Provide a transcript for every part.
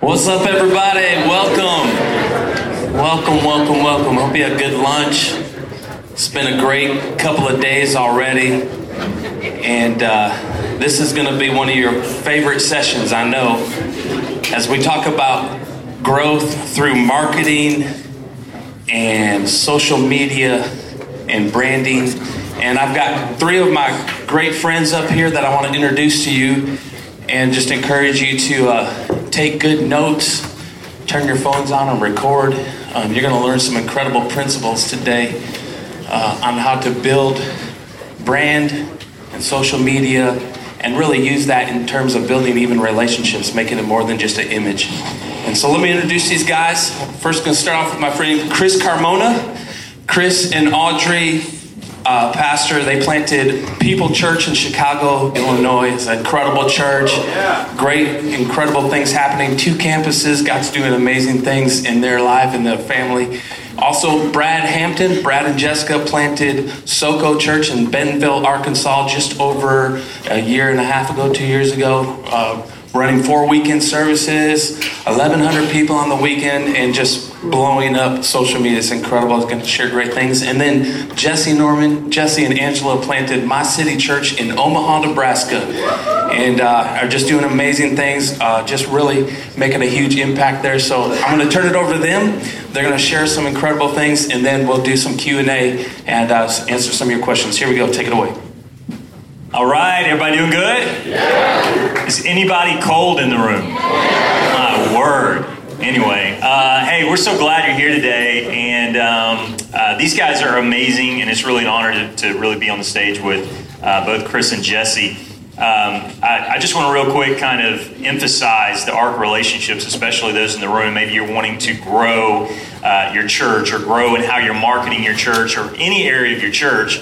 What's up, everybody? Welcome. Welcome, welcome, welcome. Hope you had a good lunch. It's been a great couple of days already. And uh, this is going to be one of your favorite sessions, I know, as we talk about growth through marketing and social media and branding. And I've got three of my great friends up here that I want to introduce to you and just encourage you to uh, take good notes, turn your phones on and record. Um, you're going to learn some incredible principles today uh, on how to build brand and social media and really use that in terms of building even relationships, making it more than just an image. And so let me introduce these guys. First, going to start off with my friend Chris Carmona. Chris and Audrey uh, pastor. They planted People Church in Chicago, Illinois. It's an incredible church. Great, incredible things happening. Two campuses, God's doing amazing things in their life and their family. Also, Brad Hampton, Brad and Jessica planted SoCo Church in Bentonville, Arkansas, just over a year and a half ago, two years ago. Uh, running four weekend services, 1,100 people on the weekend, and just blowing up social media. It's incredible. It's going to share great things. And then Jesse Norman, Jesse and Angela planted My City Church in Omaha, Nebraska, and uh, are just doing amazing things. Uh, just really making a huge impact there. So I'm going to turn it over to them. They're going to share some incredible things, and then we'll do some Q and A and uh, answer some of your questions. Here we go. Take it away. All right, everybody doing good? Yeah. Is anybody cold in the room? My word. Anyway, uh, hey, we're so glad you're here today, and um, uh, these guys are amazing, and it's really an honor to, to really be on the stage with uh, both Chris and Jesse. Um, I, I, just want to real quick kind of emphasize the ARC relationships, especially those in the room. Maybe you're wanting to grow uh, your church or grow in how you're marketing your church or any area of your church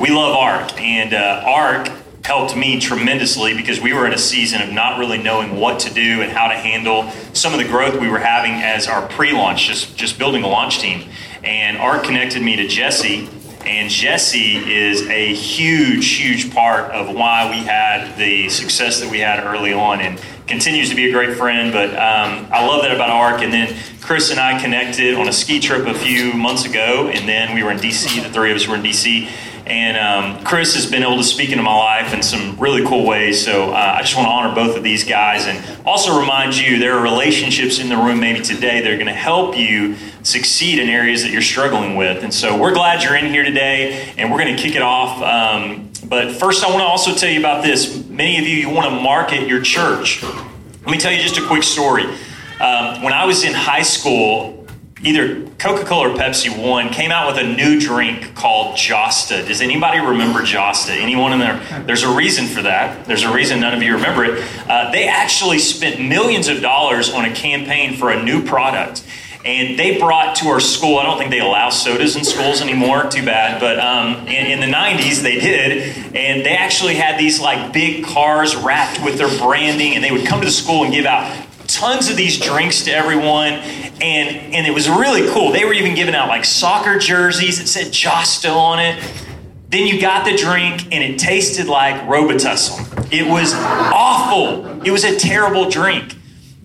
we love ARC, and uh, ARC helped me tremendously because we were in a season of not really knowing what to do and how to handle some of the growth we were having as our pre-launch, just just building a launch team. And ARC connected me to Jesse, and Jesse is a huge, huge part of why we had the success that we had early on, and continues to be a great friend. But um, I love that about ARC. And then Chris and I connected on a ski trip a few months ago, and then we were in DC. The three of us were in DC and um, Chris has been able to speak into my life in some really cool ways. So uh, I just want to honor both of these guys and also remind you there are relationships in the room maybe today that are going to help you succeed in areas that you're struggling with. And so we're glad you're in here today and we're going to kick it off. Um, but first, I want to also tell you about this. Many of you, you want to market your church. Let me tell you just a quick story. Um, when I was in high school, either Coca Cola or Pepsi One came out with a new drink called Josta. Does anybody remember Josta? Anyone in there? There's a reason for that. There's a reason none of you remember it. Uh, they actually spent millions of dollars on a campaign for a new product. And they brought to our school, I don't think they allow sodas in schools anymore, too bad, but um, in, in, the 90s they did. And they actually had these like big cars wrapped with their branding, and they would come to the school and give out tons of these drinks to everyone and and it was really cool. They were even giving out like soccer jerseys that said josta on it. Then you got the drink and it tasted like robitussin. It was awful. It was a terrible drink.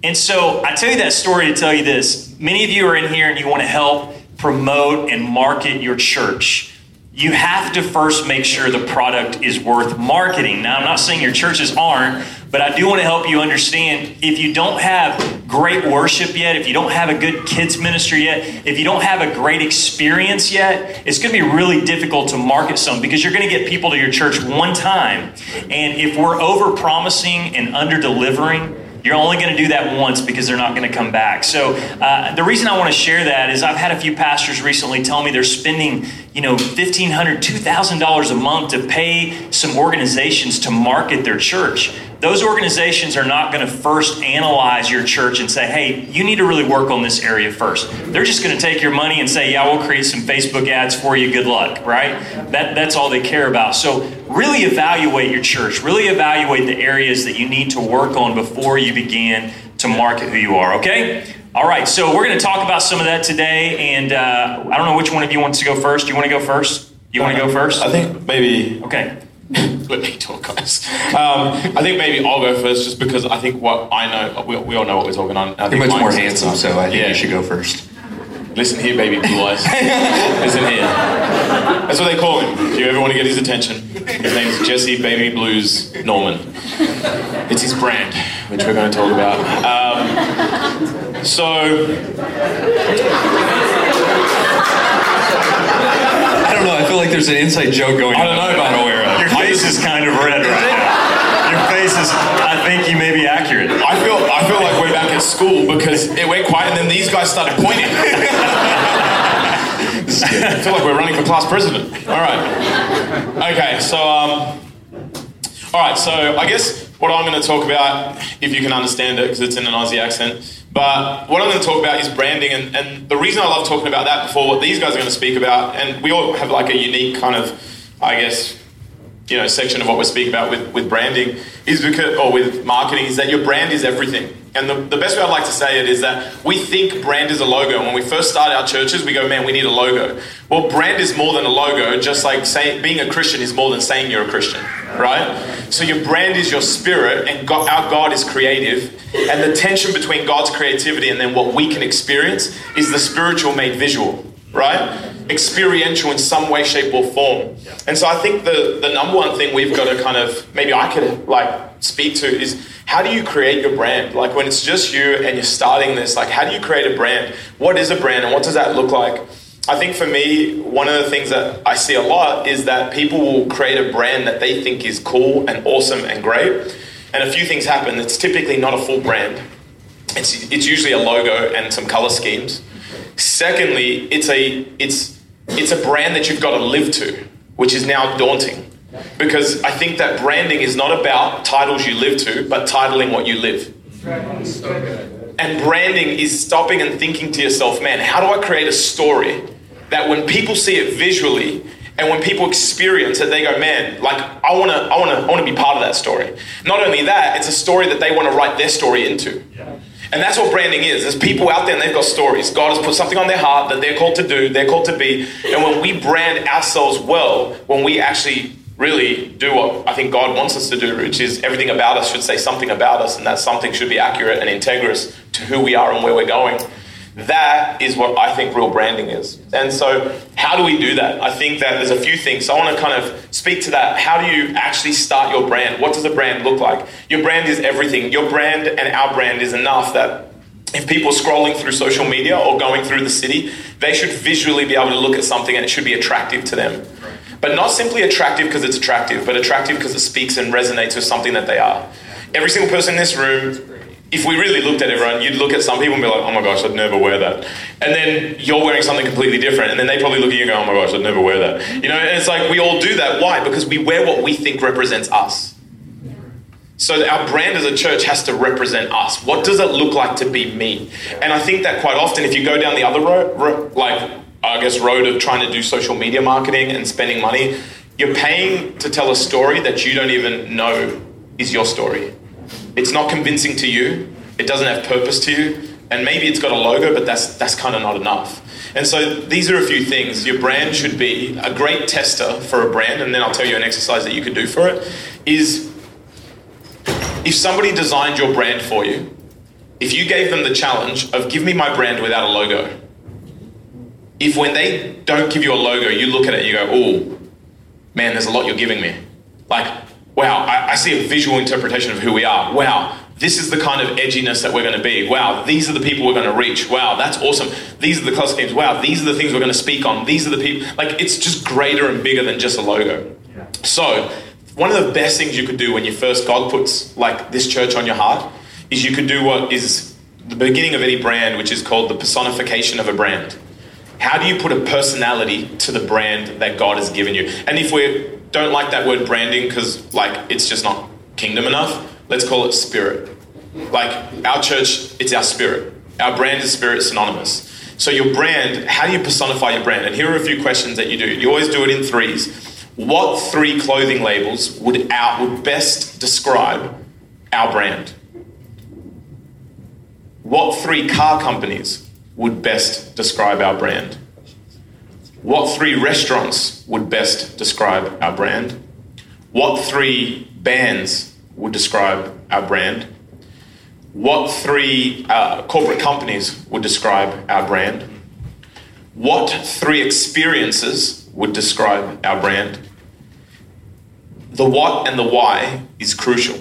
And so i tell you that story to tell you this. Many of you are in here and you want to help promote and market your church. You have to first make sure the product is worth marketing. Now, I'm not saying your churches aren't, but I do want to help you understand if you don't have great worship yet, if you don't have a good kids ministry yet, if you don't have a great experience yet, it's going to be really difficult to market some because you're going to get people to your church one time. And if we're over promising and under delivering, you're only going to do that once because they're not going to come back. So uh, the reason I want to share that is I've had a few pastors recently tell me they're spending, you know, $1,500, $2,000 a month to pay some organizations to market their church those organizations are not going to first analyze your church and say, hey, you need to really work on this area first. They're just going to take your money and say, yeah, we'll create some Facebook ads for you. Good luck, right? That, that's all they care about. So, really evaluate your church. Really evaluate the areas that you need to work on before you begin to market who you are, okay? All right, so we're going to talk about some of that today. And uh, I don't know which one of you wants to go first. Do you want to go first? You want to go first? I think maybe. Okay. Let me talk, guys. Um, I think maybe I'll go first, just because I think what I know, we, we all know what we're talking on. I You're much more handsome, so I think Yeah. you should go first. Listen here, baby blue eyes. Listen here. That's what they call him. If you ever want to get his attention, his name's Jesse Baby Blues Norman. It's his brand, which we're going to talk about. Um, so, I don't know. I feel like there's an inside joke going on. I don't know that about I'm aware of. Your face is kind of red right now. Your face is, I think you may be accurate. I feel I feel like we're back at school because it went quiet and then these guys started pointing. I feel like we're running for class president. All right. Okay, so um, all right, so I guess what I'm going to talk about, if you can understand it, because it's in an Aussie accent, but what I'm going to talk about is branding, and, and the reason I love talking about that before what these guys are going to speak about, and we all have like a unique kind of, I guess, you know, section of what we're speaking about with, with branding is because, or with marketing, is that your brand is everything. And the, the best way I'd like to say it is that we think brand is a logo. When we first start our churches, we go, man, we need a logo. Well, brand is more than a logo, just like saying being a Christian is more than saying you're a Christian, right? So your brand is your spirit, and God, our God is creative. And the tension between God's creativity and then what we can experience is the spiritual made visual, right? Experiential in some way, shape, or form. And so I think the, the number one thing we've got to kind of maybe I could like speak to is how do you create your brand? Like when it's just you and you're starting this, like how do you create a brand? What is a brand and what does that look like? I think for me, one of the things that I see a lot is that people will create a brand that they think is cool and awesome and great. And a few things happen. It's typically not a full brand. It's, it's usually a logo and some color schemes. Secondly, it's a it's it's a brand that you've got to live to, which is now daunting. Because I think that branding is not about titles you live to, but titling what you live. And branding is stopping and thinking to yourself, man, how do I create a story that when people see it visually and when people experience it, they go, man, like I wanna, I wanna, I wanna be part of that story. Not only that, it's a story that they wanna write their story into. And that's what branding is. There's people out there and they've got stories. God has put something on their heart that they're called to do, they're called to be. And when we brand ourselves well, when we actually really do what I think God wants us to do, which is everything about us should say something about us, and that something should be accurate and integrous to who we are and where we're going. That is what I think real branding is. And so, how do we do that? I think that there's a few things. So, I want to kind of speak to that. How do you actually start your brand? What does a brand look like? Your brand is everything. Your brand and our brand is enough that if people are scrolling through social media or going through the city, they should visually be able to look at something and it should be attractive to them. But not simply attractive because it's attractive, but attractive because it speaks and resonates with something that they are. Every single person in this room, if we really looked at everyone, you'd look at some people and be like, oh my gosh, I'd never wear that. And then you're wearing something completely different, and then they probably look at you and go, oh my gosh, I'd never wear that. You know, and it's like we all do that. Why? Because we wear what we think represents us. So our brand as a church has to represent us. What does it look like to be me? And I think that quite often, if you go down the other road, ro- like I guess road of trying to do social media marketing and spending money, you're paying to tell a story that you don't even know is your story. It's not convincing to you. It doesn't have purpose to you. And maybe it's got a logo, but that's that's kind of not enough. And so these are a few things. Your brand should be a great tester for a brand, and then I'll tell you an exercise that you could do for it. Is if somebody designed your brand for you, if you gave them the challenge of give me my brand without a logo, if when they don't give you a logo, you look at it and you go, oh, man, there's a lot you're giving me. Like, wow, I, I see a visual interpretation of who we are. Wow, this is the kind of edginess that we're going to be. Wow, these are the people we're going to reach. Wow, that's awesome. These are the color schemes. Wow, these are the things we're going to speak on. These are the people. Like, it's just greater and bigger than just a logo. So, one of the best things you could do when you first God puts like this church on your heart is you could do what is the beginning of any brand, which is called the personification of a brand. How do you put a personality to the brand that God has given you? And if we don't like that word branding because like it's just not kingdom enough, let's call it spirit. Like our church, it's our spirit. Our brand is spirit synonymous. So your brand, how do you personify your brand? And here are a few questions that you do. You always do it in threes. What three clothing labels would out would best describe our brand? What three car companies would best describe our brand? What three restaurants would best describe our brand? what three bands would describe our brand? What three uh, corporate companies would describe our brand? What three experiences would describe our brand? The what and the why is crucial.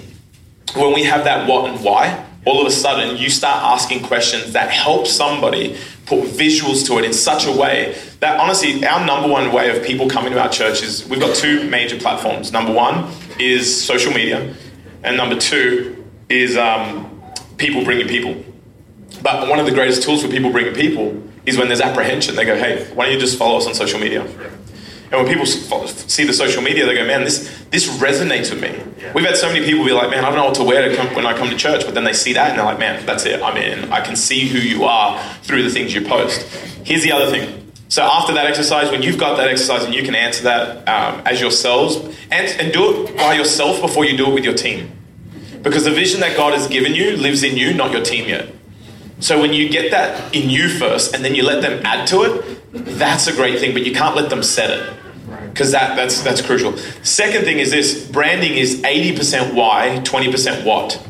When we have that what and why, all of a sudden you start asking questions that help somebody put visuals to it in such a way that honestly, our number one way of people coming to our church is we've got two major platforms. Number one is social media, and number two is um, people bringing people. But one of the greatest tools for people bringing people is when there's apprehension. They go, hey, why don't you just follow us on social media? And when people see the social media, they go, man, this, this resonates with me. We've had so many people be like, man, I don't know what to wear to come, when I come to church. But then they see that and they're like, man, that's it. I'm in. I can see who you are through the things you post. Here's the other thing. So after that exercise, when you've got that exercise and you can answer that um, as yourselves, and, and do it by yourself before you do it with your team. Because the vision that God has given you lives in you, not your team yet. So when you get that in you first and then you let them add to it, that's a great thing, but you can't let them set it. Because that, that's, that's crucial. Second thing is this branding is 80% why, 20% what.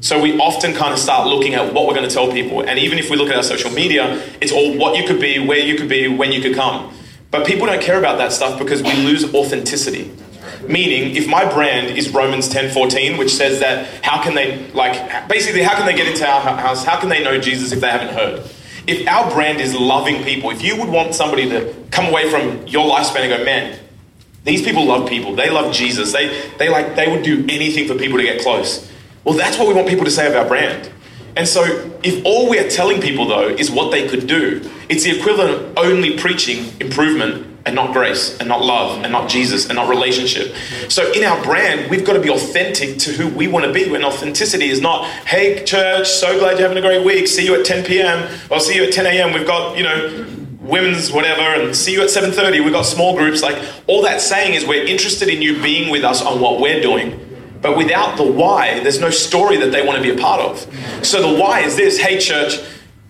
So we often kind of start looking at what we're going to tell people. And even if we look at our social media, it's all what you could be, where you could be, when you could come. But people don't care about that stuff because we lose authenticity. Meaning, if my brand is Romans 10 14, which says that how can they, like, basically, how can they get into our house? How can they know Jesus if they haven't heard? If our brand is loving people, if you would want somebody to come away from your lifespan and go, man, these people love people, they love Jesus, they, they like, they would do anything for people to get close. Well, that's what we want people to say of our brand. And so, if all we're telling people, though, is what they could do, it's the equivalent of only preaching improvement and not grace and not love and not Jesus and not relationship. So, in our brand, we've got to be authentic to who we want to be. When authenticity is not, hey, church, so glad you're having a great week, see you at 10 p.m. or see you at 10 a.m. We've got, you know, women's whatever and see you at 7.30 we've got small groups like all that's saying is we're interested in you being with us on what we're doing but without the why, there's no story that they want to be a part of. So the why is this hey, church,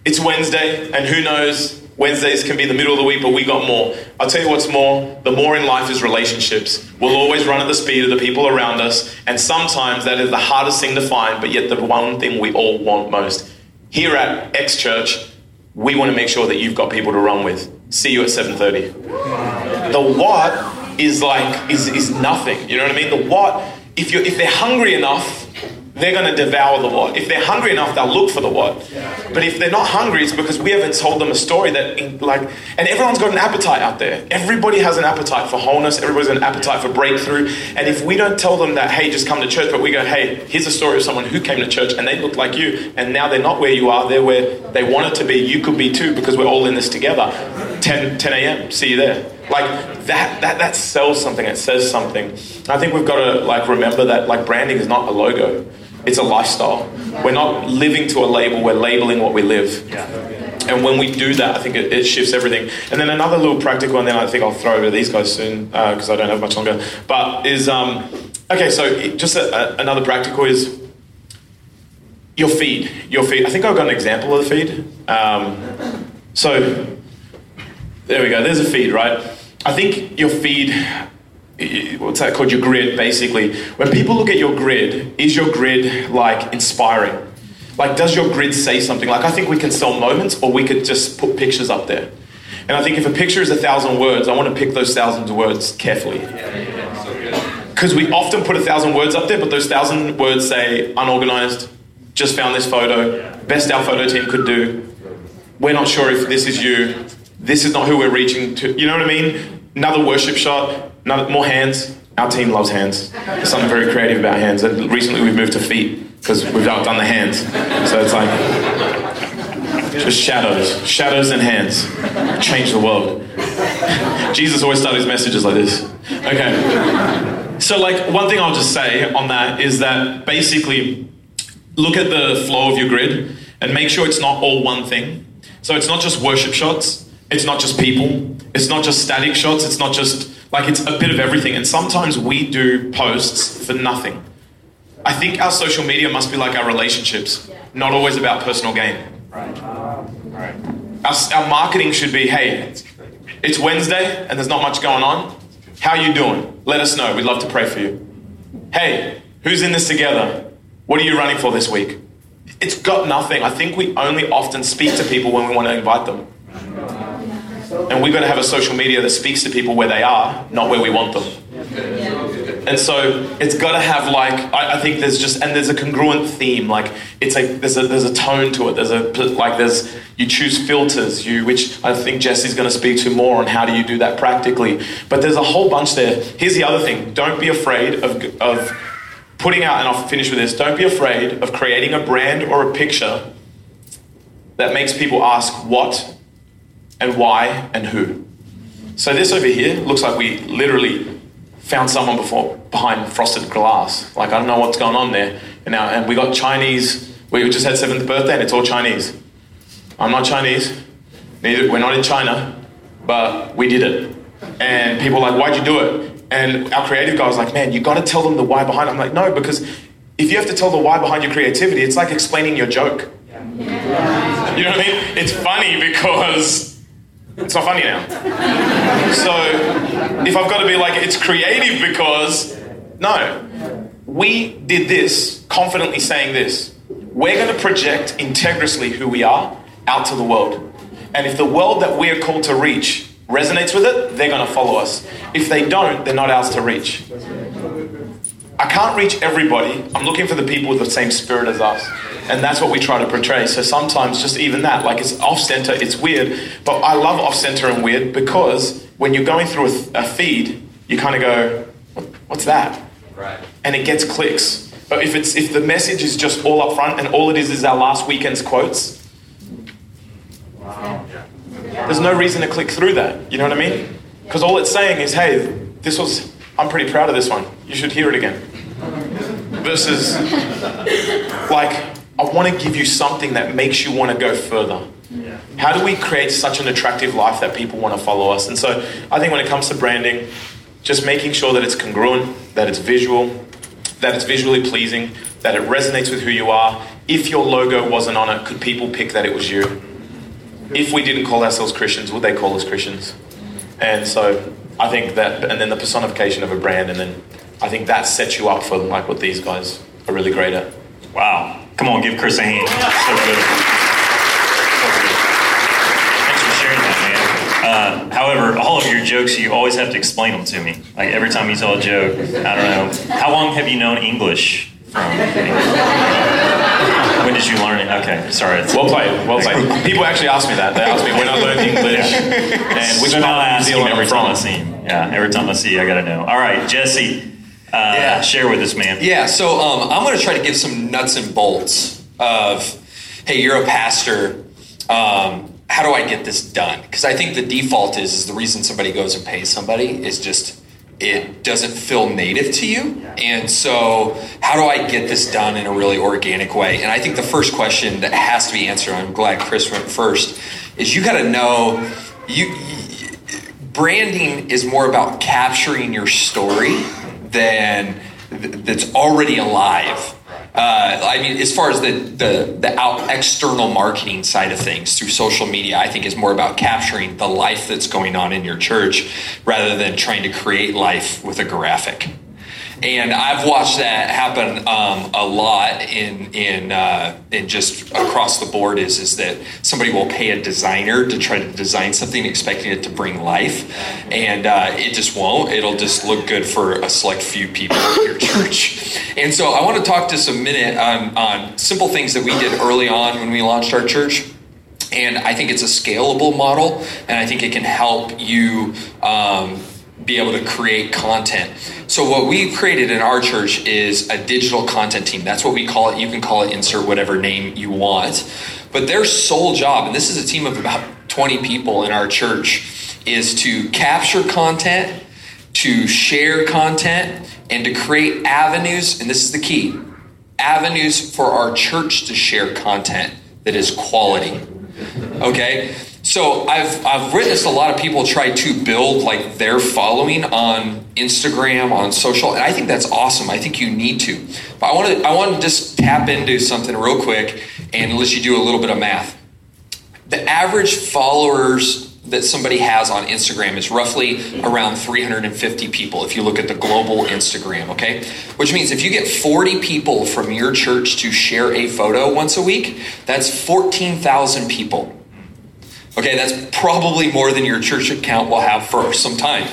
it's Wednesday, and who knows, Wednesdays can be the middle of the week, but we got more. I'll tell you what's more the more in life is relationships. We'll always run at the speed of the people around us, and sometimes that is the hardest thing to find, but yet the one thing we all want most. Here at X Church, we want to make sure that you've got people to run with. See you at 7:30. The what is like is is nothing. You know what I mean? The what if, you if they're hungry enough, they're going to devour the what. If they're hungry enough, they'll look for the what. But if they're not hungry, it's because we haven't told them a story that, like, and everyone's got an appetite out there. Everybody has an appetite for wholeness. Everybody's an appetite for breakthrough. And if we don't tell them that, hey, just come to church, but we go, hey, here's a story of someone who came to church and they looked like you, and now they're not where you are, they're where they wanted to be. You could be too because we're all in this together. 10, 10 a.m. See you there. Like that, that, that sells something. It says something. I think we've got to like remember that like branding is not a logo. It's a lifestyle. We're not living to a label. We're labeling what we live. Yeah. And when we do that, I think it, it, shifts everything. And then another little practical, and then I think I'll throw over these guys soon because uh, I don't have much longer. But is um, okay. So just a, a, another practical is your feed. Your feed. I think I've got an example of the feed. Um, so there we go. There's a feed, right? I think your feed, what's that called? Your grid, basically. When people look at your grid, is your grid like inspiring? Like, does your grid say something? Like, I think we can sell moments or we could just put pictures up there. And I think if a picture is a thousand words, I want to pick those thousands of words carefully. Because we often put a thousand words up there, but those thousand words say unorganized, just found this photo, best our photo team could do. We're not sure if this is you this is not who we're reaching to. You know what I mean? Another worship shot, another, more hands. Our team loves hands. There's something very creative about hands. Uh, recently we've moved to feet because we've outdone the hands. So it's like just shadows, shadows and hands. Change the world. Jesus always started his messages like this. Okay. So, like, one thing I'll just say on that is that basically look at the flow of your grid and make sure it's not all one thing. So, it's not just worship shots, it's not just people, it's not just static shots, it's not just like it's a bit of everything. And sometimes we do posts for nothing. I think our social media must be like our relationships, not always about personal gain. Right. Our, our marketing should be hey, it's Wednesday and there's not much going on. How are you doing? Let us know. We'd love to pray for you. Hey, who's in this together? What are you running for this week? It's got nothing. I think we only often speak to people when we want to invite them. And we're going to have a social media that speaks to people where they are, not where we want them. And so it's got to have like I, I, think there's just and there's a congruent theme. Like it's like there's a there's a tone to it. There's a like there's you choose filters. You which I think Jesse's going to speak to more on how do you do that practically. But there's a whole bunch there. Here's the other thing. Don't be afraid of of putting out and I'll finish with this. Don't be afraid of creating a brand or a picture that makes people ask what and why and who. So this over here looks like we literally found someone before behind frosted glass. Like I don't know what's going on there. And now and we got Chinese. We just had seventh birthday and it's all Chinese. I'm not Chinese. Neither we're not in China, but we did it. And people like, why'd you do it? And our creative guy was like, man, you got to tell them the why behind it. I'm like, no, because if you have to tell the why behind your creativity, it's like explaining your joke. Yeah. You know what I mean? It's funny because it's not funny now. So if I've got to be like, it's creative because, no. We did this, confidently saying this. We're going to project integrously who we are out to the world. And if the world that we're called to reach resonates with it, they're going to follow us. If they don't, they're not ours to reach. I can't reach everybody. I'm looking for the people with the same spirit as us. And that's what we try to portray. So sometimes just even that, like it's off center, it's weird. But I love off center and weird because when you're going through a, a feed, you kind of go, what's that? Right. And it gets clicks. But if it's if the message is just all up front and all it is is our last weekend's quotes, wow. there's no reason to click through that. You know what I mean? Because all it's saying is, hey, this was I'm pretty proud of this one. You should hear it again. Versus like I want to give you something that makes you want to go further. Yeah. How do we create such an attractive life that people want to follow us? And so I think when it comes to branding, just making sure that it's congruent, that it's visual, that it's visually pleasing, that it resonates with who you are. If your logo wasn't on it, could people pick that it was you? If we didn't call ourselves Christians, would they call us Christians? And so I think that, and then the personification of a brand, and then I think that sets you up for like what these guys are really great at. Wow. Come on, give Chris a hand. So good. Thanks for sharing that, man. Uh, however, all of your jokes, you always have to explain them to me. Like every time you tell a joke, I don't know. How long have you known English from? When did you learn it? Okay, sorry. Well played, well played. People actually ask me that. They ask me when I learned English and which so now I ask him every time I see him. Yeah, every time I see you, I gotta know. All right, Jesse. Uh, yeah. Share with us, man. Yeah, so um, I'm going to try to give some nuts and bolts of, hey, you're a pastor. Um, how do I get this done? Because I think the default is, is the reason somebody goes and pays somebody is just it doesn't feel native to you. And so, how do I get this done in a really organic way? And I think the first question that has to be answered, I'm glad Chris went first, is you got to know you branding is more about capturing your story than that's already alive. Uh, I mean, as far as the the, the out, external marketing side of things through social media, I think is more about capturing the life that's going on in your church rather than trying to create life with a graphic and I've watched that happen um, a lot in in uh, in just across the board. Is is that somebody will pay a designer to try to design something, expecting it to bring life, and uh, it just won't. It'll just look good for a select few people in your church. And so I want to talk just a minute on, on simple things that we did early on when we launched our church. And I think it's a scalable model, and I think it can help you um, be able to create content. So what we've created in our church is a digital content team. That's what we call it. You can call it insert whatever name you want. But their sole job, and this is a team of about 20 people in our church, is to capture content, to share content, and to create avenues, and this is the key, avenues for our church to share content that is quality. Okay? So I've I've witnessed a lot of people try to build like their following on Instagram, on social, and I think that's awesome. I think you need to. But I want to I want to just tap into something real quick and let you do a little bit of math. The average followers that somebody has on Instagram is roughly around 350 people if you look at the global Instagram, okay? Which means if you get 40 people from your church to share a photo once a week, that's 14,000 people. Okay, that's probably more than your church account will have for some time.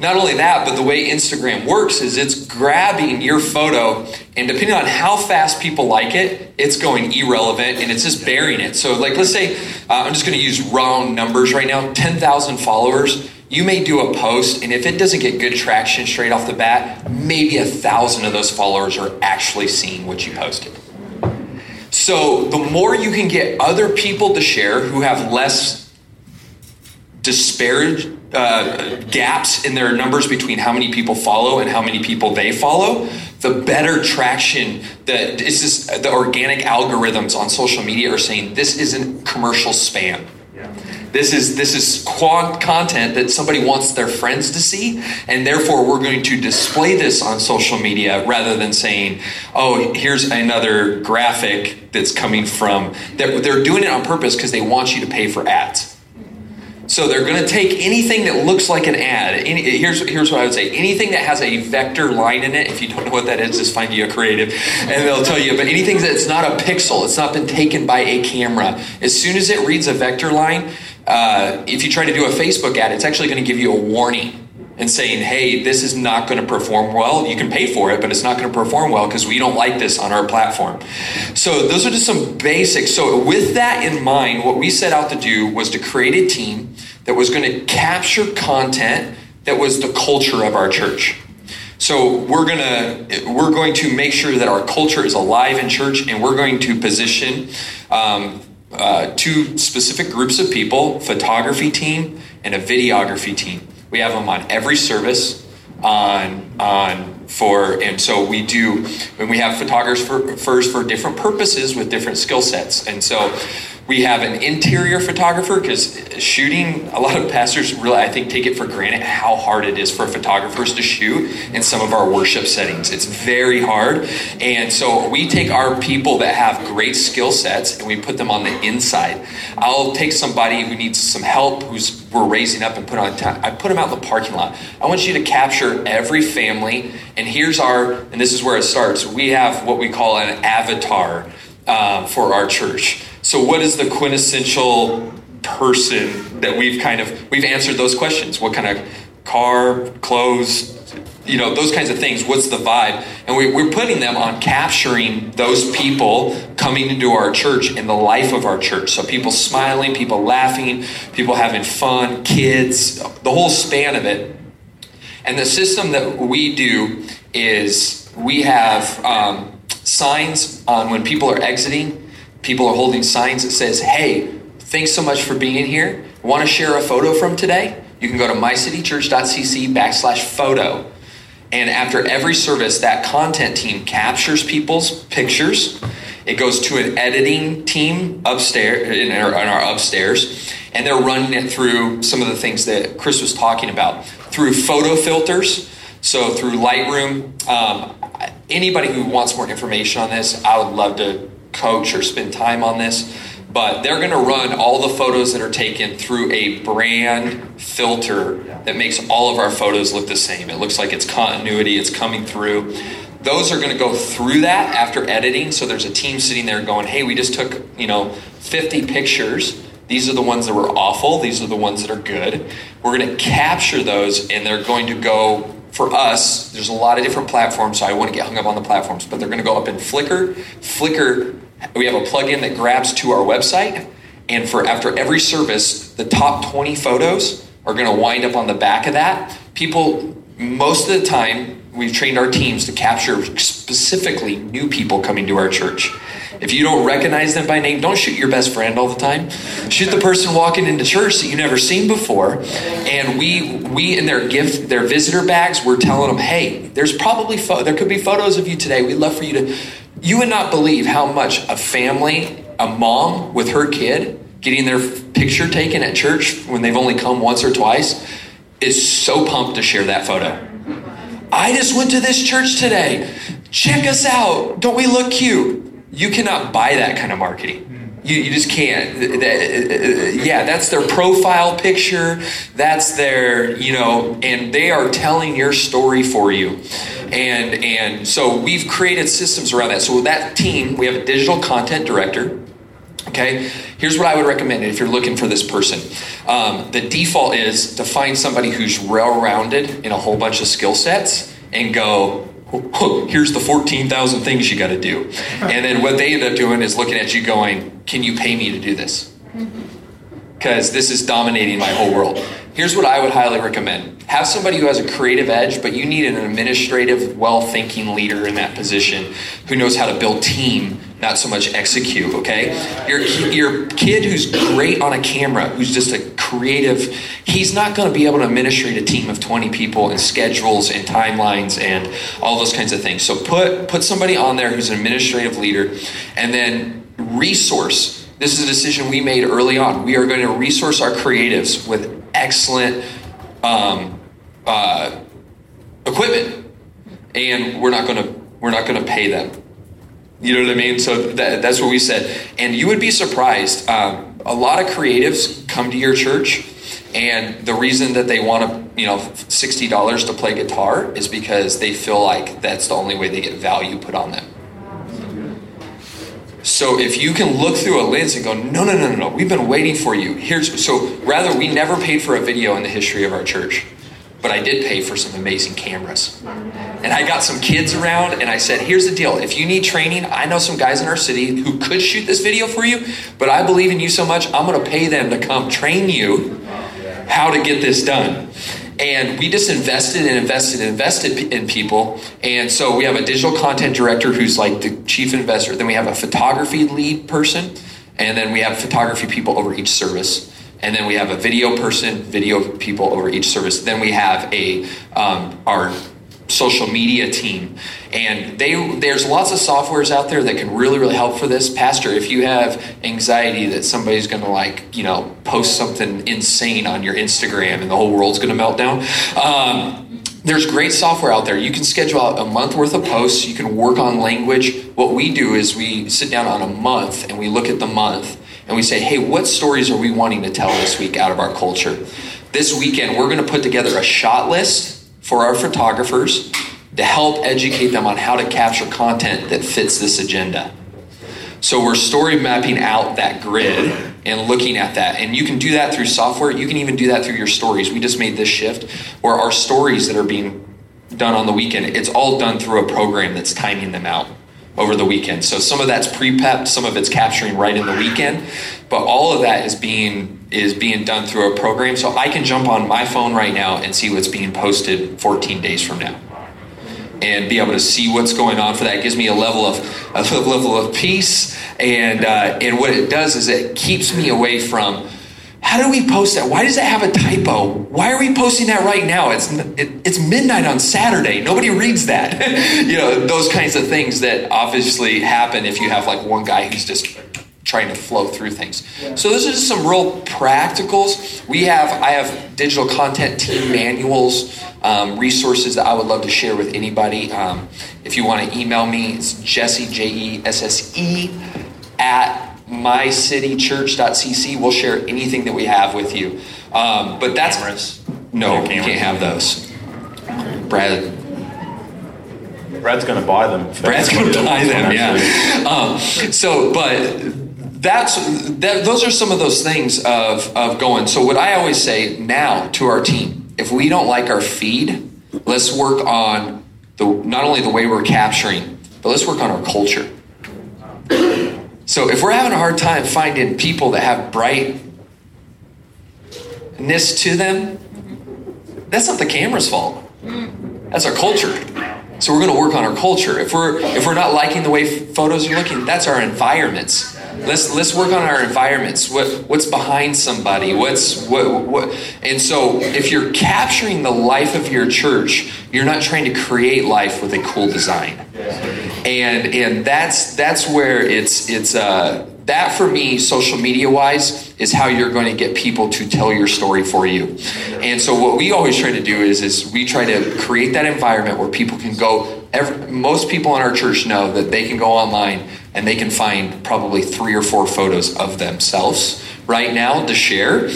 Not only that, but the way Instagram works is it's grabbing your photo, and depending on how fast people like it, it's going irrelevant and it's just burying it. So, like, let's say uh, I'm just going to use round numbers right now 10,000 followers. You may do a post, and if it doesn't get good traction straight off the bat, maybe a thousand of those followers are actually seeing what you posted. So, the more you can get other people to share who have less disparage uh, gaps in their numbers between how many people follow and how many people they follow, the better traction that is the organic algorithms on social media are saying this isn't commercial spam. This is this is content that somebody wants their friends to see, and therefore we're going to display this on social media rather than saying, "Oh, here's another graphic that's coming from." They're, they're doing it on purpose because they want you to pay for ads. So they're going to take anything that looks like an ad. Any, here's, here's what I would say anything that has a vector line in it, if you don't know what that is, just find you a creative and they'll tell you. But anything that's not a pixel, it's not been taken by a camera, as soon as it reads a vector line, uh, if you try to do a Facebook ad, it's actually going to give you a warning and saying, hey, this is not going to perform well. You can pay for it, but it's not going to perform well because we don't like this on our platform. So, those are just some basics. So, with that in mind, what we set out to do was to create a team that was going to capture content that was the culture of our church. So we're gonna we're going to make sure that our culture is alive in church, and we're going to position um, uh, two specific groups of people: photography team and a videography team. We have them on every service on on for and so we do when we have photographers for different purposes with different skill sets and so we have an interior photographer because shooting, a lot of pastors really, I think, take it for granted how hard it is for photographers to shoot in some of our worship settings. It's very hard. And so we take our people that have great skill sets and we put them on the inside. I'll take somebody who needs some help, who's we're raising up and put on. I put them out in the parking lot. I want you to capture every family. And here's our, and this is where it starts. We have what we call an avatar uh, for our church. So, what is the quintessential person that we've kind of we've answered those questions? What kind of car, clothes, you know, those kinds of things. What's the vibe? And we, we're putting them on capturing those people coming into our church and the life of our church. So people smiling, people laughing, people having fun, kids, the whole span of it. And the system that we do is we have um, signs on when people are exiting people are holding signs that says, hey, thanks so much for being here. Want to share a photo from today? You can go to mycitychurch.cc backslash photo. And after every service, that content team captures people's pictures. It goes to an editing team upstairs in our, in our upstairs, and they're running it through some of the things that Chris was talking about through photo filters. So through Lightroom, um, anybody who wants more information on this, I would love to coach or spend time on this, but they're going to run all the photos that are taken through a brand filter that makes all of our photos look the same. It looks like it's continuity, it's coming through. Those are going to go through that after editing. So there's a team sitting there going, "Hey, we just took, you know, 50 pictures. These are the ones that were awful. These are the ones that are good. We're going to capture those and they're going to go for us, there's a lot of different platforms, so I wouldn't get hung up on the platforms, but they're going to go up in Flickr. Flickr, we have a plugin that grabs to our website, and for after every service, the top 20 photos are going to wind up on the back of that. People, most of the time, we've trained our teams to capture specifically new people coming to our church. If you don't recognize them by name, don't shoot your best friend all the time. Shoot the person walking into church that you've never seen before. And we we in their gift their visitor bags, we're telling them, hey, there's probably fo- there could be photos of you today. We'd love for you to. You would not believe how much a family, a mom with her kid, getting their picture taken at church when they've only come once or twice, is so pumped to share that photo. I just went to this church today. Check us out. Don't we look cute? You cannot buy that kind of marketing. You, you just can't. Th- th- Yeah, that's their profile picture. That's their, you know, and they are telling your story for you. And and so we've created systems around that. So with that team, we have a digital content director. Okay, here's what I would recommend if you're looking for this person. Um, the default is to find somebody who's well rounded in a whole bunch of skill sets and go, "Oh, here's the 14,000 things you got to do. And then what they end up doing is looking at you going, can you pay me to do this? Mm-hmm. Because this is dominating my whole world. Here's what I would highly recommend have somebody who has a creative edge, but you need an administrative, well thinking leader in that position who knows how to build team, not so much execute, okay? Your, your kid who's great on a camera, who's just a creative, he's not going to be able to administrate a team of 20 people and schedules and timelines and all those kinds of things. So put, put somebody on there who's an administrative leader and then resource. This is a decision we made early on. We are going to resource our creatives with excellent um, uh, equipment, and we're not going to we're not going to pay them. You know what I mean? So that, that's what we said. And you would be surprised. Um, a lot of creatives come to your church, and the reason that they want to, you know, sixty dollars to play guitar is because they feel like that's the only way they get value put on them. So if you can look through a lens and go, no, no, no, no, no, we've been waiting for you. Here's so rather we never paid for a video in the history of our church, but I did pay for some amazing cameras. And I got some kids around and I said, here's the deal. If you need training, I know some guys in our city who could shoot this video for you, but I believe in you so much, I'm gonna pay them to come train you how to get this done. And we just invested and invested and invested in people. And so we have a digital content director who's like the chief investor. Then we have a photography lead person. And then we have photography people over each service. And then we have a video person, video people over each service. Then we have a um, our social media team. And they there's lots of softwares out there that can really really help for this. Pastor if you have anxiety that somebody's going to like you know post something insane on your instagram and the whole world's going to melt down um, there's great software out there. You can schedule out a month worth of posts. You can work on language. What we do is we sit down on a month and we look at the month and we say hey what stories are we wanting to tell this week out of our culture this weekend we're going to put together a shot list for our photographers to help educate them on how to capture content that fits this agenda. So we're story mapping out that grid and looking at that. And you can do that through software. You can even do that through your stories. We just made this shift where our stories that are being done on the weekend, it's all done through a program that's timing them out over the weekend. So some of that's pre-pepped, some of it's capturing right in the weekend, but all of that is being is being done through a program. So I can jump on my phone right now and see what's being posted 14 days from now. And be able to see what's going on for that it gives me a level of a level of peace, and uh, and what it does is it keeps me away from how do we post that? Why does it have a typo? Why are we posting that right now? It's it, it's midnight on Saturday. Nobody reads that. you know those kinds of things that obviously happen if you have like one guy who's just trying to flow through things. So those are just some real practicals. We have I have digital content team manuals, um, resources that I would love to share with anybody. Um, if you want to email me, it's Jesse J E S S E at mycitychurch.cc. We'll share anything that we have with you. Um, but that's Cameras? no, you can't have those. Brad, Brad's going to buy them. Brad's going to buy them, yeah. Um, so, but that's that. Those are some of those things of of going. So, what I always say now to our team, if we don't like our feed, let's work on the not only the way we're capturing, but let's work on our culture. So, if we're having a hard time finding people that have brightness to them, that's not the camera's fault. That's our culture. So we're going to work on our culture. If we're if we're not liking the way photos are looking, that's our environments. Let's let's work on our environments. What what's behind somebody? What's what what? And so if you're capturing the life of your church, you're not trying to create life with a cool design. And and that's that's where it's it's uh that for me social media wise is how you're going to get people to tell your story for you and so what we always try to do is is we try to create that environment where people can go every, most people in our church know that they can go online and they can find probably three or four photos of themselves right now to share.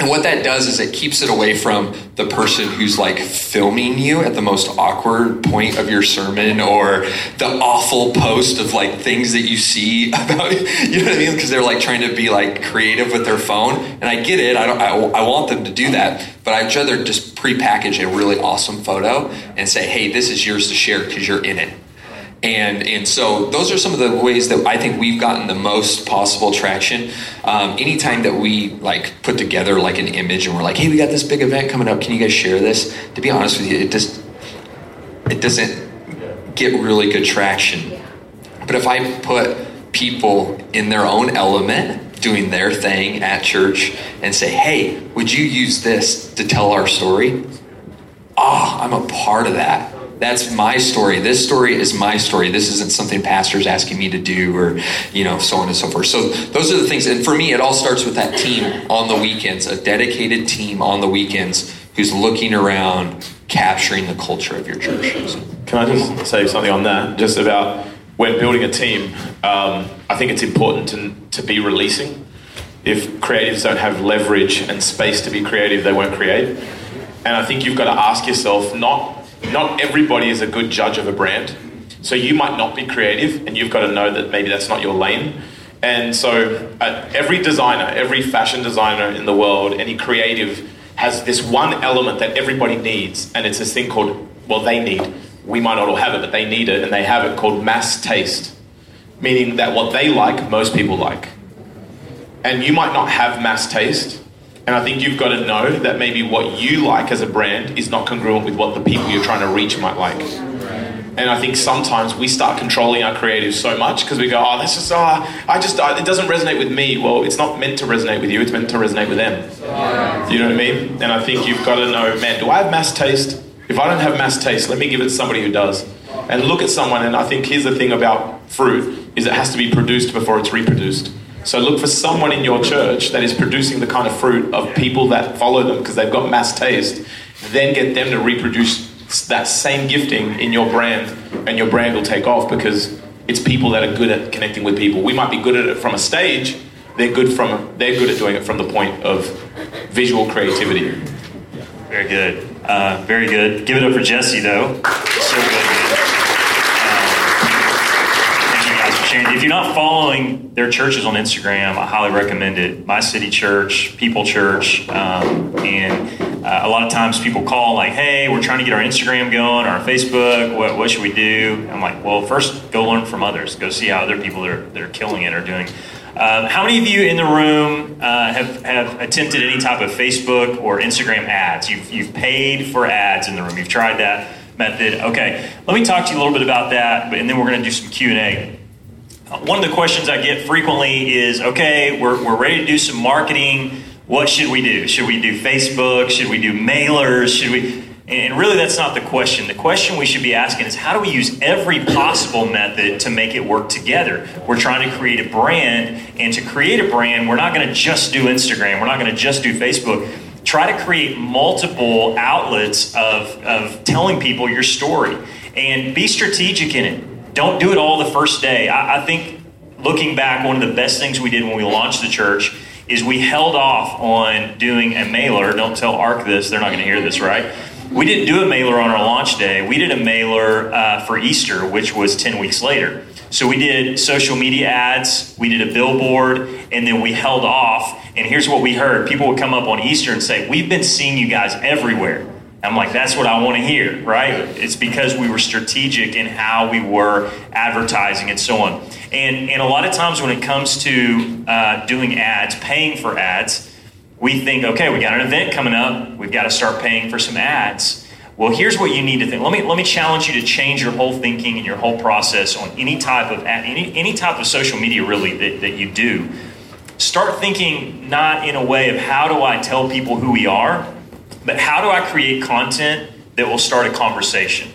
And what that does is it keeps it away from the person who's like filming you at the most awkward point of your sermon or the awful post of like things that you see about you know what I mean? Because they're like trying to be like creative with their phone. And I get it. I don't I, I want them to do that. But I'd rather just pre-package a really awesome photo and say hey this is yours to share because you're in it and and so those are some of the ways that I think we've gotten the most possible traction. Um, anytime that we like put together like an image and we're like, hey, we got this big event coming up. Can you guys share this? To be honest with you, it just it doesn't get really good traction. But if I put people in their own element doing their thing at church and say, hey, would you use this to tell our story? Ah, oh, I'm a part of that that's my story. This story is my story. This isn't something pastors asking me to do or, you know, so on and so forth. So those are the things. And for me, it all starts with that team on the weekends, a dedicated team on the weekends who's looking around capturing the culture of your church. Can I just say something on that? Just about when building a team, um, I think it's important to, to be releasing. If creatives don't have leverage and space to be creative, they won't create. And I think you've got to ask yourself not not everybody is a good judge of a brand. So you might not be creative, and you've got to know that maybe that's not your lane. And so, uh, every designer, every fashion designer in the world, any creative, has this one element that everybody needs, and it's this thing called, well, they need. We might not all have it, but they need it, and they have it called mass taste, meaning that what they like, most people like. And you might not have mass taste, and I think you've got to know that maybe what you like as a brand is not congruent with what the people you're trying to reach might like. And I think sometimes we start controlling our creatives so much because we go, oh, that's just, oh, I just, uh, it doesn't resonate with me. Well, it's not meant to resonate with you, it's meant to resonate with them. You know what I mean? And I think you've got to know, man, do I have mass taste? If I don't have mass taste, let me give it to somebody who does. And look at someone, and I think here's the thing about fruit, is it has to be produced before it's reproduced. So look for someone in your church that is producing the kind of fruit of people that follow them because they've got mass taste. Then get them to reproduce that same gifting in your brand, and your brand will take off because it's people that are good at connecting with people. We might be good at it from a stage. They're good from they're good at doing it from the point of visual creativity. Very good. Uh, very good. Give it up for Jesse though. So good sharing. If you're not following their churches on Instagram, I highly recommend it. My City Church, People Church, um, and uh, a lot of times people call like, "Hey, we're trying to get our Instagram going, our Facebook. What, what should we do?" I'm like, "Well, first go learn from others. Go see how other people that are, that are killing it are doing." Um, how many of you in the room uh, have, have attempted any type of Facebook or Instagram ads? You've, you've paid for ads in the room. You've tried that method. Okay, let me talk to you a little bit about that, and then we're going to do some Q and A one of the questions I get frequently is okay, we're, we're ready to do some marketing. What should we do? Should we do Facebook? Should we do mailers? Should we? And really, that's not the question. The question we should be asking is how do we use every possible method to make it work together? We're trying to create a brand, and to create a brand, we're not going to just do Instagram, we're not going to just do Facebook. Try to create multiple outlets of, of telling people your story and be strategic in it don't do it all the first day. I, I think looking back, one of the best things we did when we launched the church is we held off on doing a mailer. Don't tell ARC this, they're not going to hear this, right? We didn't do a mailer on our launch day. We did a mailer uh, for Easter, which was 10 weeks later. So we did social media ads, we did a billboard, and then we held off. And here's what we heard people would come up on Easter and say, We've been seeing you guys everywhere. I'm like, that's what I want to hear, right? It's because we were strategic in how we were advertising and so on. And, and a lot of times when it comes to uh, doing ads, paying for ads, we think, okay, we got an event coming up, we've got to start paying for some ads. Well, here's what you need to think. Let me let me challenge you to change your whole thinking and your whole process on any type of ad, any any type of social media really that, that you do. Start thinking not in a way of how do I tell people who we are, but how do I create content that will start a conversation?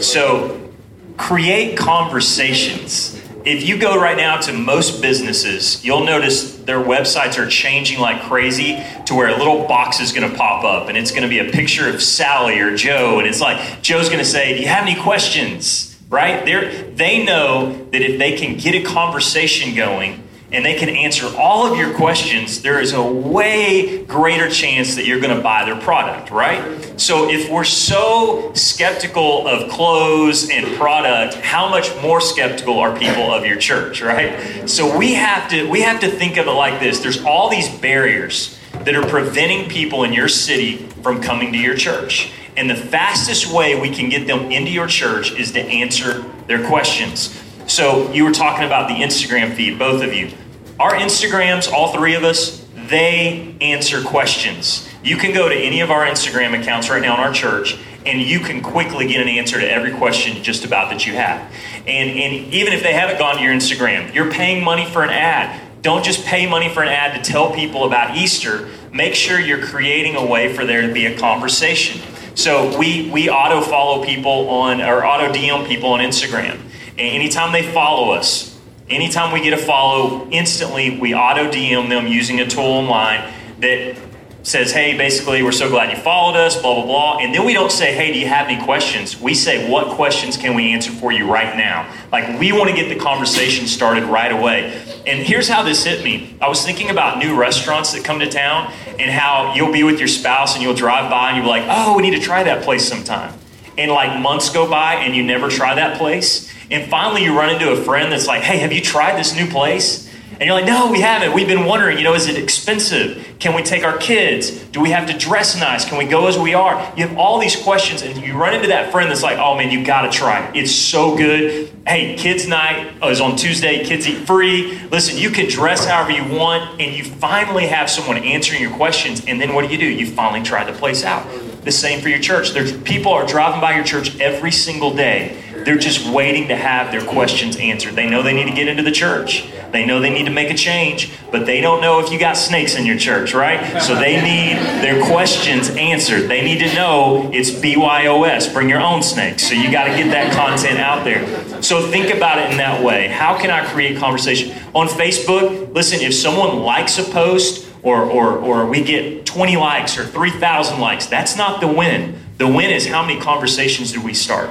So, create conversations. If you go right now to most businesses, you'll notice their websites are changing like crazy to where a little box is going to pop up and it's going to be a picture of Sally or Joe. And it's like, Joe's going to say, Do you have any questions? right? They're, they know that if they can get a conversation going and they can answer all of your questions, there is a way greater chance that you're going to buy their product, right? So if we're so skeptical of clothes and product, how much more skeptical are people of your church, right? So we have to we have to think of it like this. There's all these barriers that are preventing people in your city from coming to your church. And the fastest way we can get them into your church is to answer their questions. So you were talking about the Instagram feed, both of you. Our Instagrams, all three of us, they answer questions. You can go to any of our Instagram accounts right now in our church, and you can quickly get an answer to every question just about that you have. And, and even if they haven't gone to your Instagram, you're paying money for an ad. Don't just pay money for an ad to tell people about Easter. Make sure you're creating a way for there to be a conversation. So we we auto follow people on or auto DM people on Instagram. And anytime they follow us, anytime we get a follow, instantly we auto DM them using a tool online that says, hey, basically, we're so glad you followed us, blah, blah, blah. And then we don't say, hey, do you have any questions? We say, what questions can we answer for you right now? Like, we want to get the conversation started right away. And here's how this hit me I was thinking about new restaurants that come to town and how you'll be with your spouse and you'll drive by and you'll be like, oh, we need to try that place sometime. And like months go by and you never try that place. And finally, you run into a friend that's like, hey, have you tried this new place? And you're like, no, we haven't. We've been wondering, you know, is it expensive? Can we take our kids? Do we have to dress nice? Can we go as we are? You have all these questions, and you run into that friend that's like, oh man, you got to try it. It's so good. Hey, kids' night is on Tuesday. Kids eat free. Listen, you can dress however you want, and you finally have someone answering your questions. And then what do you do? You finally try the place out. The same for your church. There's people are driving by your church every single day they're just waiting to have their questions answered. They know they need to get into the church. They know they need to make a change, but they don't know if you got snakes in your church, right? So they need their questions answered. They need to know it's BYOS, bring your own snakes. So you got to get that content out there. So think about it in that way. How can I create conversation? On Facebook, listen, if someone likes a post or, or, or we get 20 likes or 3,000 likes, that's not the win. The win is how many conversations did we start?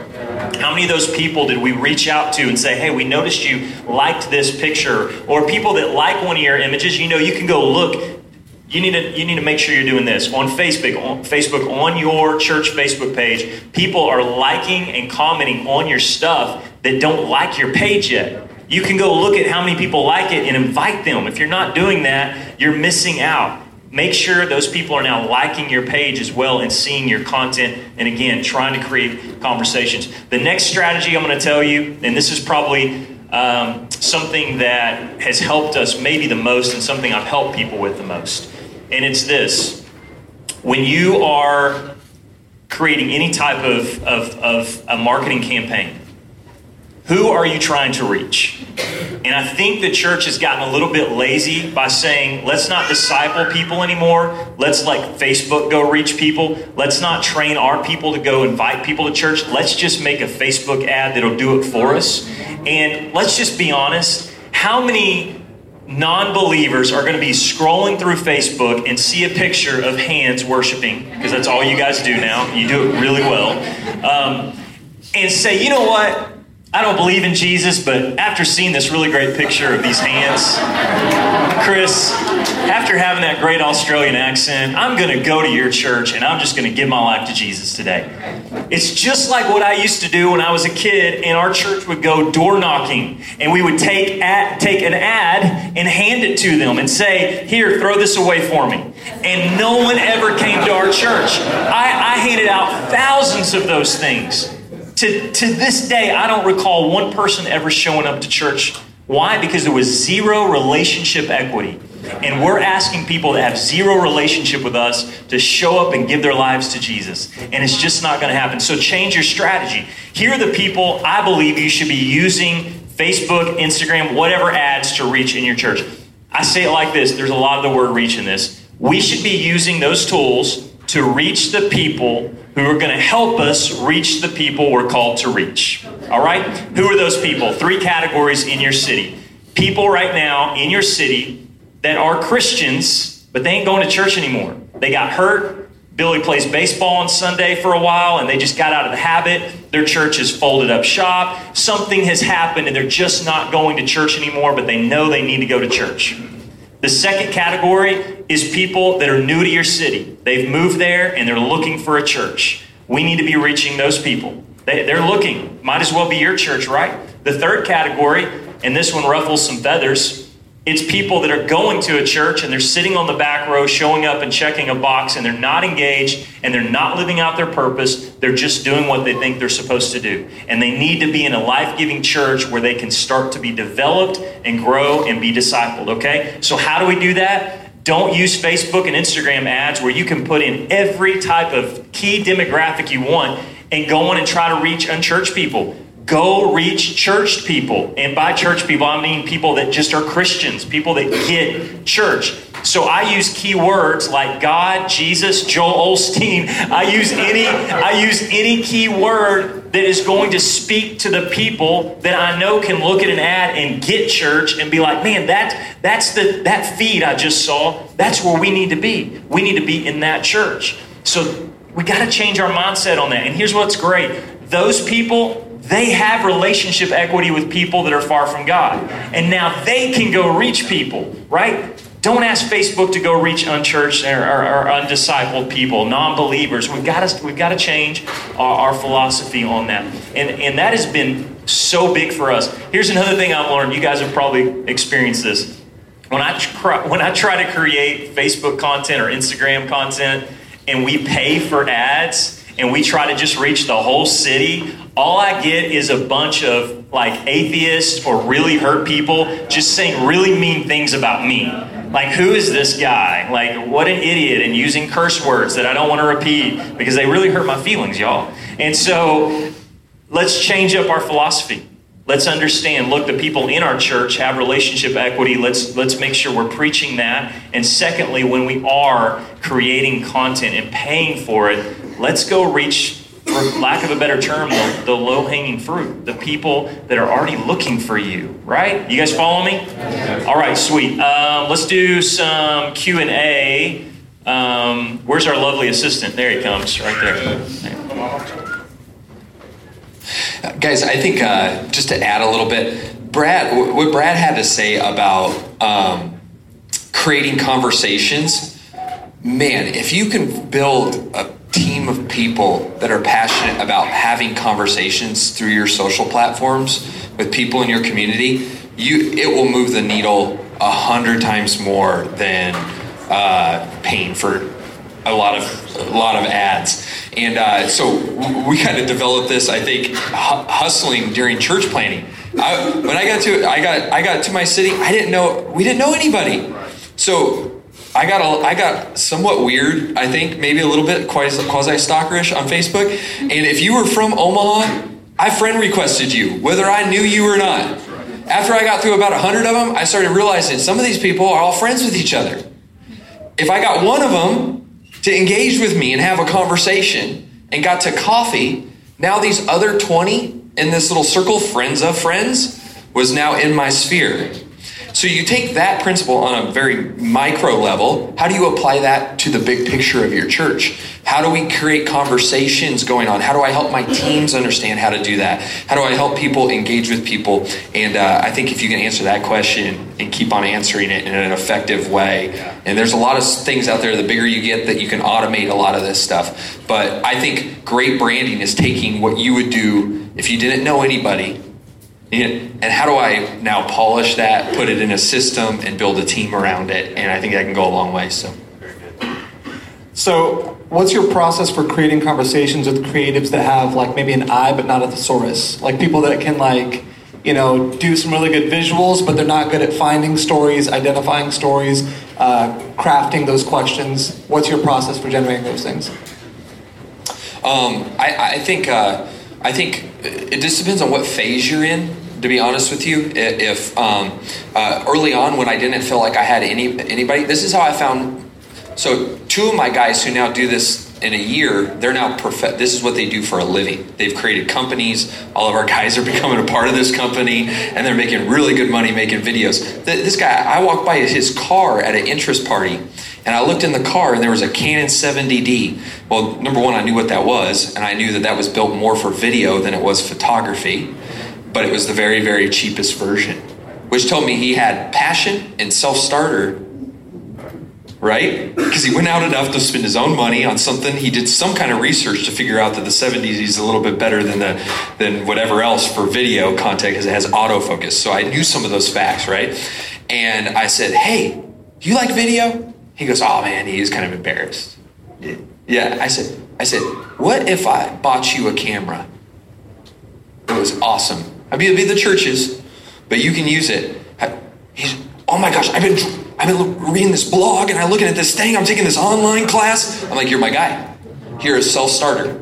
How many of those people did we reach out to and say, hey, we noticed you liked this picture? Or people that like one of your images, you know, you can go look. You need to you need to make sure you're doing this on Facebook. On Facebook on your church Facebook page, people are liking and commenting on your stuff that don't like your page yet. You can go look at how many people like it and invite them. If you're not doing that, you're missing out. Make sure those people are now liking your page as well and seeing your content and again trying to create conversations. The next strategy i'm going to tell you and this is probably um, something that has helped us maybe the most and something i've helped people with the most. And it's this. When you are creating any type of, of, of a marketing campaign who are you trying to reach? And I think the church has gotten a little bit lazy by saying, let's not disciple people anymore. Let's like Facebook go reach people. Let's not train our people to go invite people to church. Let's just make a Facebook ad that'll do it for us. And let's just be honest how many non believers are going to be scrolling through Facebook and see a picture of hands worshiping? Because that's all you guys do now. You do it really well. Um, and say, you know what? I don't believe in Jesus, but after seeing this really great picture of these hands, Chris, after having that great Australian accent, I'm going to go to your church and I'm just going to give my life to Jesus today. It's just like what I used to do when I was a kid, and our church would go door knocking, and we would take ad, take an ad and hand it to them and say, "Here, throw this away for me." And no one ever came to our church. I, I handed out thousands of those things. To, to this day, I don't recall one person ever showing up to church. Why? Because there was zero relationship equity. And we're asking people that have zero relationship with us to show up and give their lives to Jesus. And it's just not going to happen. So change your strategy. Here are the people I believe you should be using Facebook, Instagram, whatever ads to reach in your church. I say it like this there's a lot of the word reach in this. We should be using those tools to reach the people who are going to help us reach the people we're called to reach. All right? Who are those people? Three categories in your city. People right now in your city that are Christians, but they ain't going to church anymore. They got hurt, Billy plays baseball on Sunday for a while and they just got out of the habit. Their church has folded up shop. Something has happened and they're just not going to church anymore, but they know they need to go to church. The second category is people that are new to your city. They've moved there and they're looking for a church. We need to be reaching those people. They, are looking. Might as well be your church, right? The third category, and this one ruffles some feathers, it's people that are going to a church and they're sitting on the back row, showing up and checking a box, and they're not engaged and they're not living out their purpose. They're just doing what they think they're supposed to do. And they need to be in a life giving church where they can start to be developed and grow and be discipled, okay? So, how do we do that? Don't use Facebook and Instagram ads where you can put in every type of key demographic you want and go on and try to reach unchurched people. Go reach church people. And by church people, I mean people that just are Christians, people that get church. So I use keywords like God, Jesus, Joel Osteen. I use any I use any key word that is going to speak to the people that I know can look at an ad and get church and be like, man, that that's the that feed I just saw. That's where we need to be. We need to be in that church. So we got to change our mindset on that. And here's what's great. Those people they have relationship equity with people that are far from God. And now they can go reach people, right? Don't ask Facebook to go reach unchurched or, or, or undiscipled people, non-believers. We've got to we've got to change our, our, philosophy on that, and and that has been so big for us. Here's another thing I've learned. You guys have probably experienced this. When I try, when I try to create Facebook content or Instagram content, and we pay for ads and we try to just reach the whole city, all I get is a bunch of like atheists or really hurt people just saying really mean things about me. Like, who is this guy? Like, what an idiot, and using curse words that I don't want to repeat because they really hurt my feelings, y'all. And so, let's change up our philosophy. Let's understand, look, the people in our church have relationship equity. Let's let's make sure we're preaching that. And secondly, when we are creating content and paying for it, let's go reach, for lack of a better term, the, the low hanging fruit, the people that are already looking for you. Right? You guys follow me? All right, sweet. Um, let's do some Q and A. Um, where's our lovely assistant? There he comes, right there. Guys, I think uh, just to add a little bit, Brad, what Brad had to say about um, creating conversations, man, if you can build a team of people that are passionate about having conversations through your social platforms with people in your community, you it will move the needle a hundred times more than uh, paying for a lot of a lot of ads. And uh, so we kind of developed this, I think, hustling during church planning. I, when I got to I got I got to my city, I didn't know we didn't know anybody. So I got a, I got somewhat weird. I think maybe a little bit quasi stalkerish on Facebook. And if you were from Omaha, I friend requested you, whether I knew you or not. After I got through about a hundred of them, I started realizing some of these people are all friends with each other. If I got one of them to engage with me and have a conversation and got to coffee, now these other 20 in this little circle, friends of friends, was now in my sphere. So you take that principle on a very micro level. How do you apply that to the big picture of your church? How do we create conversations going on? How do I help my teams understand how to do that? How do I help people engage with people? And uh, I think if you can answer that question and keep on answering it in an effective way, and there's a lot of things out there, the bigger you get, that you can automate a lot of this stuff. But I think great branding is taking what you would do if you didn't know anybody and how do I now polish that, put it in a system, and build a team around it? And I think that can go a long way. So, so what's your process for creating conversations with creatives that have like maybe an eye but not a thesaurus? Like people that can like you know do some really good visuals, but they're not good at finding stories, identifying stories, uh, crafting those questions. What's your process for generating those things? Um, I, I, think uh, I think it just depends on what phase you're in to be honest with you. If um, uh, early on when I didn't feel like I had any anybody, this is how I found. So two of my guys who now do this in a year, they're now perfect. This is what they do for a living. They've created companies. All of our guys are becoming a part of this company, and they're making really good money making videos. This guy, I walked by his car at an interest party, and I looked in the car, and there was a Canon 70D. Well, number one, I knew what that was, and I knew that that was built more for video than it was photography, but it was the very, very cheapest version, which told me he had passion and self starter right? Because he went out enough to spend his own money on something. He did some kind of research to figure out that the 70s is a little bit better than the than whatever else for video content because it has autofocus. So I knew some of those facts, right? And I said, "Hey, you like video?" He goes, "Oh man," he kind of embarrassed. Yeah, I said, I said, "What if I bought you a camera?" It was awesome. I mean, it'd be the churches, but you can use it. He's, oh my gosh, I've been I've been reading this blog and I'm looking at this thing. I'm taking this online class. I'm like, you're my guy. You're a self starter.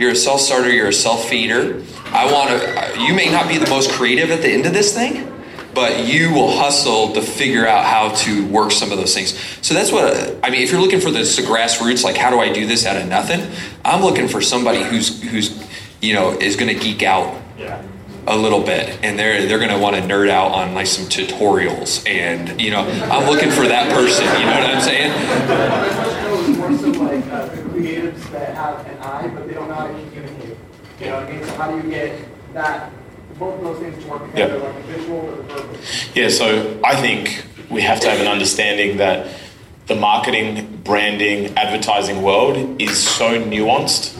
You're a self starter. You're a self feeder. I want to. You may not be the most creative at the end of this thing, but you will hustle to figure out how to work some of those things. So that's what I mean. If you're looking for this the grassroots, like how do I do this out of nothing? I'm looking for somebody who's who's you know is going to geek out. Yeah a little bit and they're they're going to want to nerd out on like some tutorials and you know i'm looking for that person you know what i'm saying? More so like uh, creatives that have an eye but they don't know how to communicate you know what i mean? So how do you get that both of those things to work together like a visual or the verbal? Yeah so i think we have to have an understanding that the marketing branding advertising world is so nuanced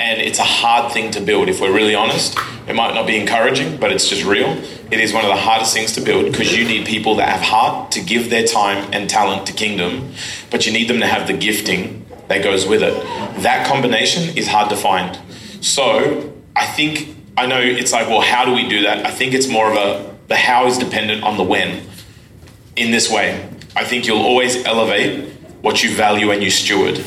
and it's a hard thing to build if we're really honest. It might not be encouraging, but it's just real. It is one of the hardest things to build because you need people that have heart to give their time and talent to kingdom, but you need them to have the gifting that goes with it. That combination is hard to find. So I think I know it's like, well, how do we do that? I think it's more of a the how is dependent on the when. In this way, I think you'll always elevate what you value and you steward.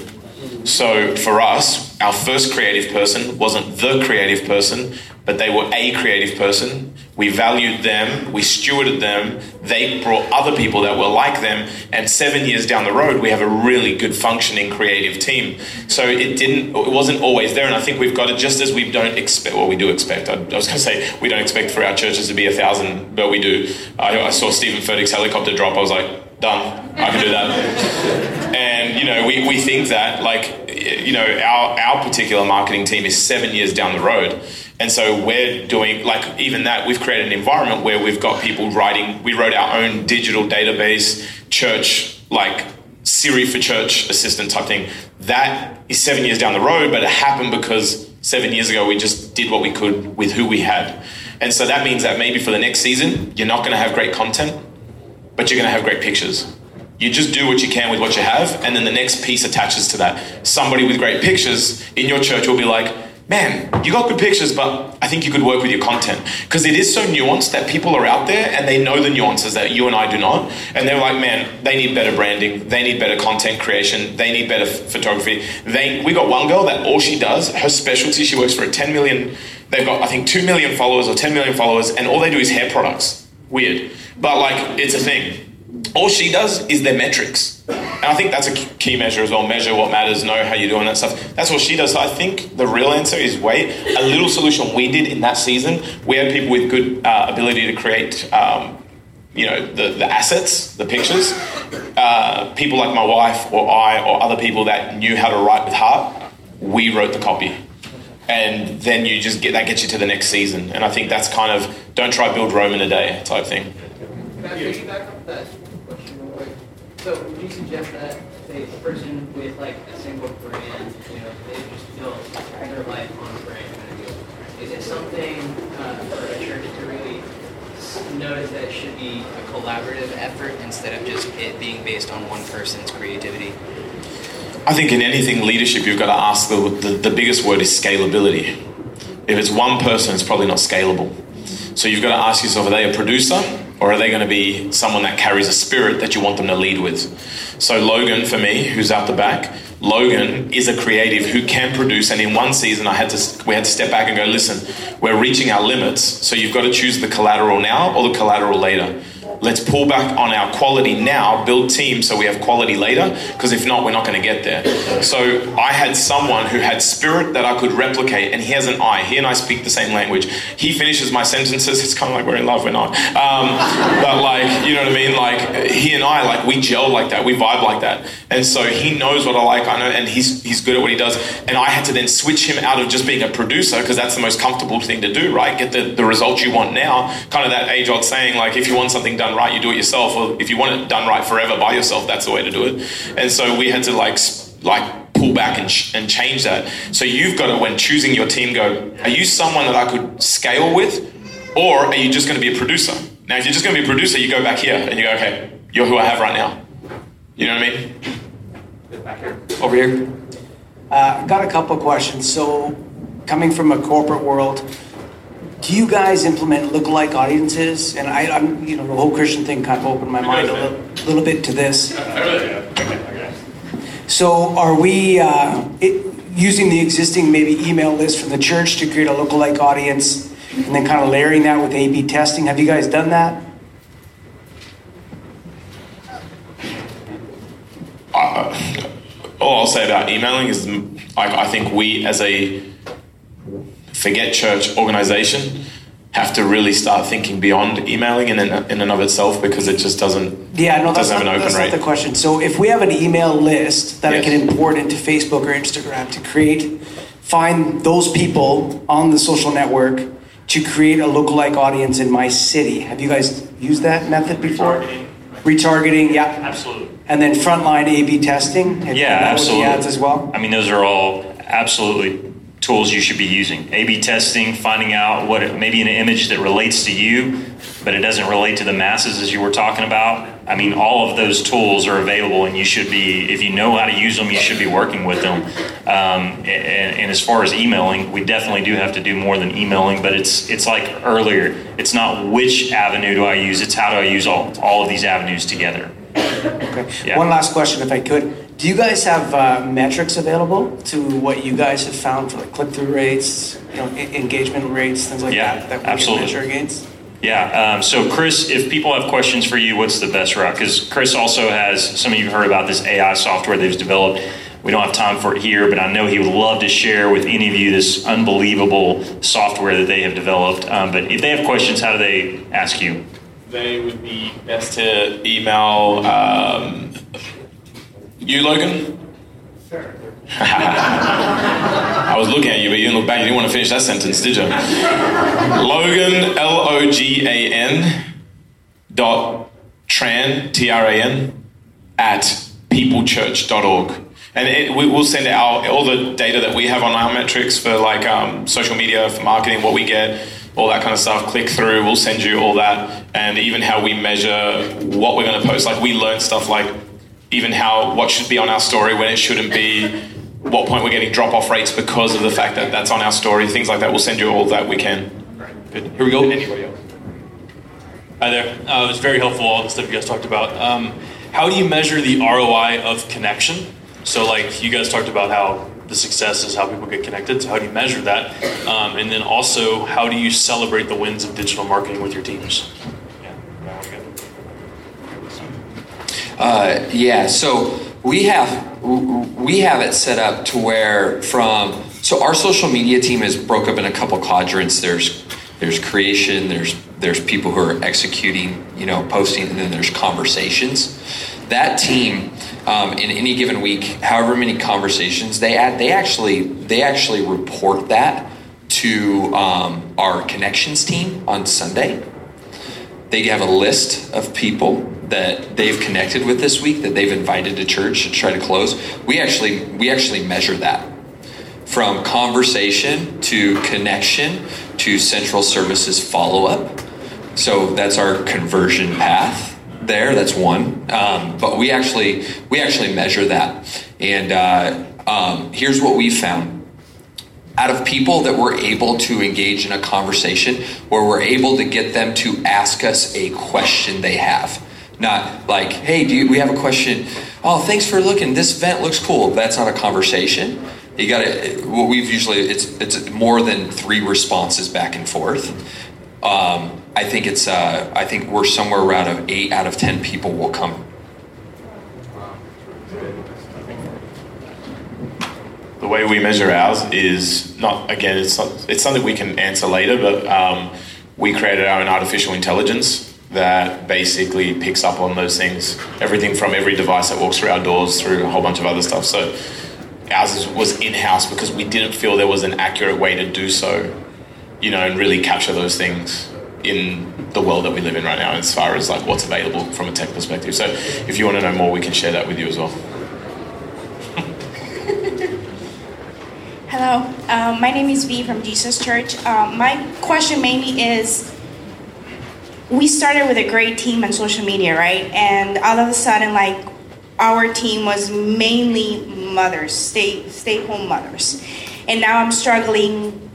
So for us, our first creative person wasn't the creative person, but they were a creative person. We valued them, we stewarded them, they brought other people that were like them, and seven years down the road, we have a really good functioning creative team. So it didn't, it wasn't always there, and I think we've got it just as we don't expect, well, we do expect. I, I was going to say we don't expect for our churches to be a thousand, but we do. I, I saw Steven Furtick's helicopter drop, I was like, done, I can do that. and, you know, we, we think that, like, you know, our, our particular marketing team is seven years down the road. And so we're doing, like, even that, we've created an environment where we've got people writing, we wrote our own digital database, church, like, Siri for church assistant type thing. That is seven years down the road, but it happened because seven years ago we just did what we could with who we had. And so that means that maybe for the next season, you're not going to have great content, but you're going to have great pictures. You just do what you can with what you have, and then the next piece attaches to that. Somebody with great pictures in your church will be like, man, you got good pictures, but I think you could work with your content. Because it is so nuanced that people are out there and they know the nuances that you and I do not. And they're like, man, they need better branding, they need better content creation, they need better photography. They, we got one girl that all she does, her specialty, she works for a 10 million, they've got, I think, 2 million followers or 10 million followers, and all they do is hair products. Weird. But like, it's a thing all she does is their metrics. And I think that's a key measure as well. Measure what matters, know how you're doing that stuff. That's what she does. So I think the real answer is wait. A little solution we did in that season, we had people with good uh, ability to create, um, you know, the, the assets, the pictures. Uh, people like my wife or I or other people that knew how to write with heart, we wrote the copy. And then you just get that gets you to the next season. And I think that's kind of don't try build Rome in a day type thing. Can I piggyback off that? So would you suggest that say a person with like a single brand, you know, they just built their life on a brand kind of? Is it something uh, for a church to really notice that it should be a collaborative effort instead of just it being based on one person's creativity? I think in anything leadership, you've got to ask the, the, the biggest word is scalability. If it's one person, it's probably not scalable. So you've got to ask yourself, are they a producer? Or are they going to be someone that carries a spirit that you want them to lead with? So, Logan, for me, who's out the back, Logan is a creative who can produce. And in one season, I had to we had to step back and go, listen, we're reaching our limits. So you've got to choose the collateral now or the collateral later. Let's pull back on our quality now, build teams so we have quality later, because if not, we're not going to get there. So I had someone who had spirit that I could replicate, and he has an eye. He and I speak the same language. He finishes my sentences. It's kind of like we're in love, we're not. Um, but like, you know what I mean? Like he and I, like we gel like that, we vibe like that, and so he knows what I like. I know, and he's he's good at what he does. And I had to then switch him out of just being a producer because that's the most comfortable thing to do, right? Get the the results you want now. Kind of that age old saying, like if you want something done right, you do it yourself. Or if you want it done right forever by yourself, that's the way to do it. And so we had to like like pull back and, ch- and change that. So you've got to, when choosing your team, go, are you someone that I could scale with? Or are you just going to be a producer? Now, if you're just going to be a producer, you go back here and you go, okay, you're who I have right now. You know what I mean? Over here. Uh, I've got a couple of questions. So, coming from a corporate world, do you guys implement lookalike audiences? And I, I'm, you know, the whole Christian thing kind of opened my mind a little, little bit to this. So, are we uh, it, using the existing maybe email list from the church to create a lookalike audience, and then kind of layering that with A/B testing? Have you guys done that? Uh, all I'll say about emailing is like, I think we as a forget church organization have to really start thinking beyond emailing in and, in and of itself because it just doesn't Yeah, no, that's, doesn't have not, an that's open not the question. So if we have an email list that I can import into Facebook or Instagram to create, find those people on the social network to create a lookalike audience in my city. Have you guys used that method before? Retargeting. Retargeting, yeah. Absolutely. And then frontline A/B testing. Have Yeah, absolutely. With ads as well. I mean, those are all absolutely tools you should be using. A/B testing, finding out what it, maybe an image that relates to you, but it doesn't relate to the masses as you were talking about. I mean, all of those tools are available, and you should be, if you know how to use them, you should be working with them. Um, and, and as far as emailing, we definitely do have to do more than emailing, but it's it's like earlier. It's not which avenue do I use; it's how do I use all all of these avenues together. Okay. Yeah. One last question, if I could. Do you guys have uh, metrics available to what you guys have found for like click-through rates, you know, engagement rates, things like Yeah, that that we absolutely. can measure against? Yeah. Um, so, Chris, if people have questions for you, what's the best route? Because Chris also has, some of you heard about this AI software they've developed. We don't have time for it here, but I know he would love to share with any of you this unbelievable software that they have developed. Um, but if they have questions, how do they ask you? They would be best to email um, you, Logan. I was looking at you, but you didn't look back. You didn't want to finish that sentence, did you? Logan, L O G A N, dot Tran, T R A N, at peoplechurch.org. And it, we, we'll send out all the data that we have on our metrics for like um, social media, for marketing, what we get, all that kind of stuff. Click through, we'll send you all that, and even how we measure what we're going to post. Like we learn stuff like even how what should be on our story when it shouldn't be, what point we're getting drop off rates because of the fact that that's on our story, things like that. We'll send you all that we can. Good. Here we go. Anybody else? Hi there. Uh, it was very helpful, all the stuff you guys talked about. Um, how do you measure the ROI of connection? So, like, you guys talked about how the success is how people get connected. So, how do you measure that? Um, and then also, how do you celebrate the wins of digital marketing with your teams? Yeah, that one good. Uh, yeah, so we have we have it set up to where from so our social media team is broke up in a couple quadrants. There's there's creation, there's there's people who are executing, you know, posting, and then there's conversations. That team, um, in any given week, however many conversations they add, they actually they actually report that to um, our connections team on Sunday they have a list of people that they've connected with this week that they've invited to church to try to close we actually we actually measure that. From conversation to connection to central services follow-up. So that's our conversion path there that's one. Um, but we actually we actually measure that. And uh, um, here's what we found. Out of people that we're able to engage in a conversation where we're able to get them to ask us a question they have. Not like, hey, do you, we have a question? Oh, thanks for looking. This vent looks cool. That's not a conversation. You got to. What we've usually it's it's more than three responses back and forth. um, I think it's uh, I think we're somewhere around of eight out of ten people will come. The way we measure ours is not again. It's not, it's something we can answer later, but um, we created our own artificial intelligence that basically picks up on those things. Everything from every device that walks through our doors, through a whole bunch of other stuff. So ours was in house because we didn't feel there was an accurate way to do so, you know, and really capture those things in the world that we live in right now as far as like what's available from a tech perspective. So if you want to know more, we can share that with you as well. Hello, um, my name is V from Jesus Church. Um, my question mainly is we started with a great team on social media, right? And all of a sudden, like, our team was mainly mothers, stay, stay home mothers. And now I'm struggling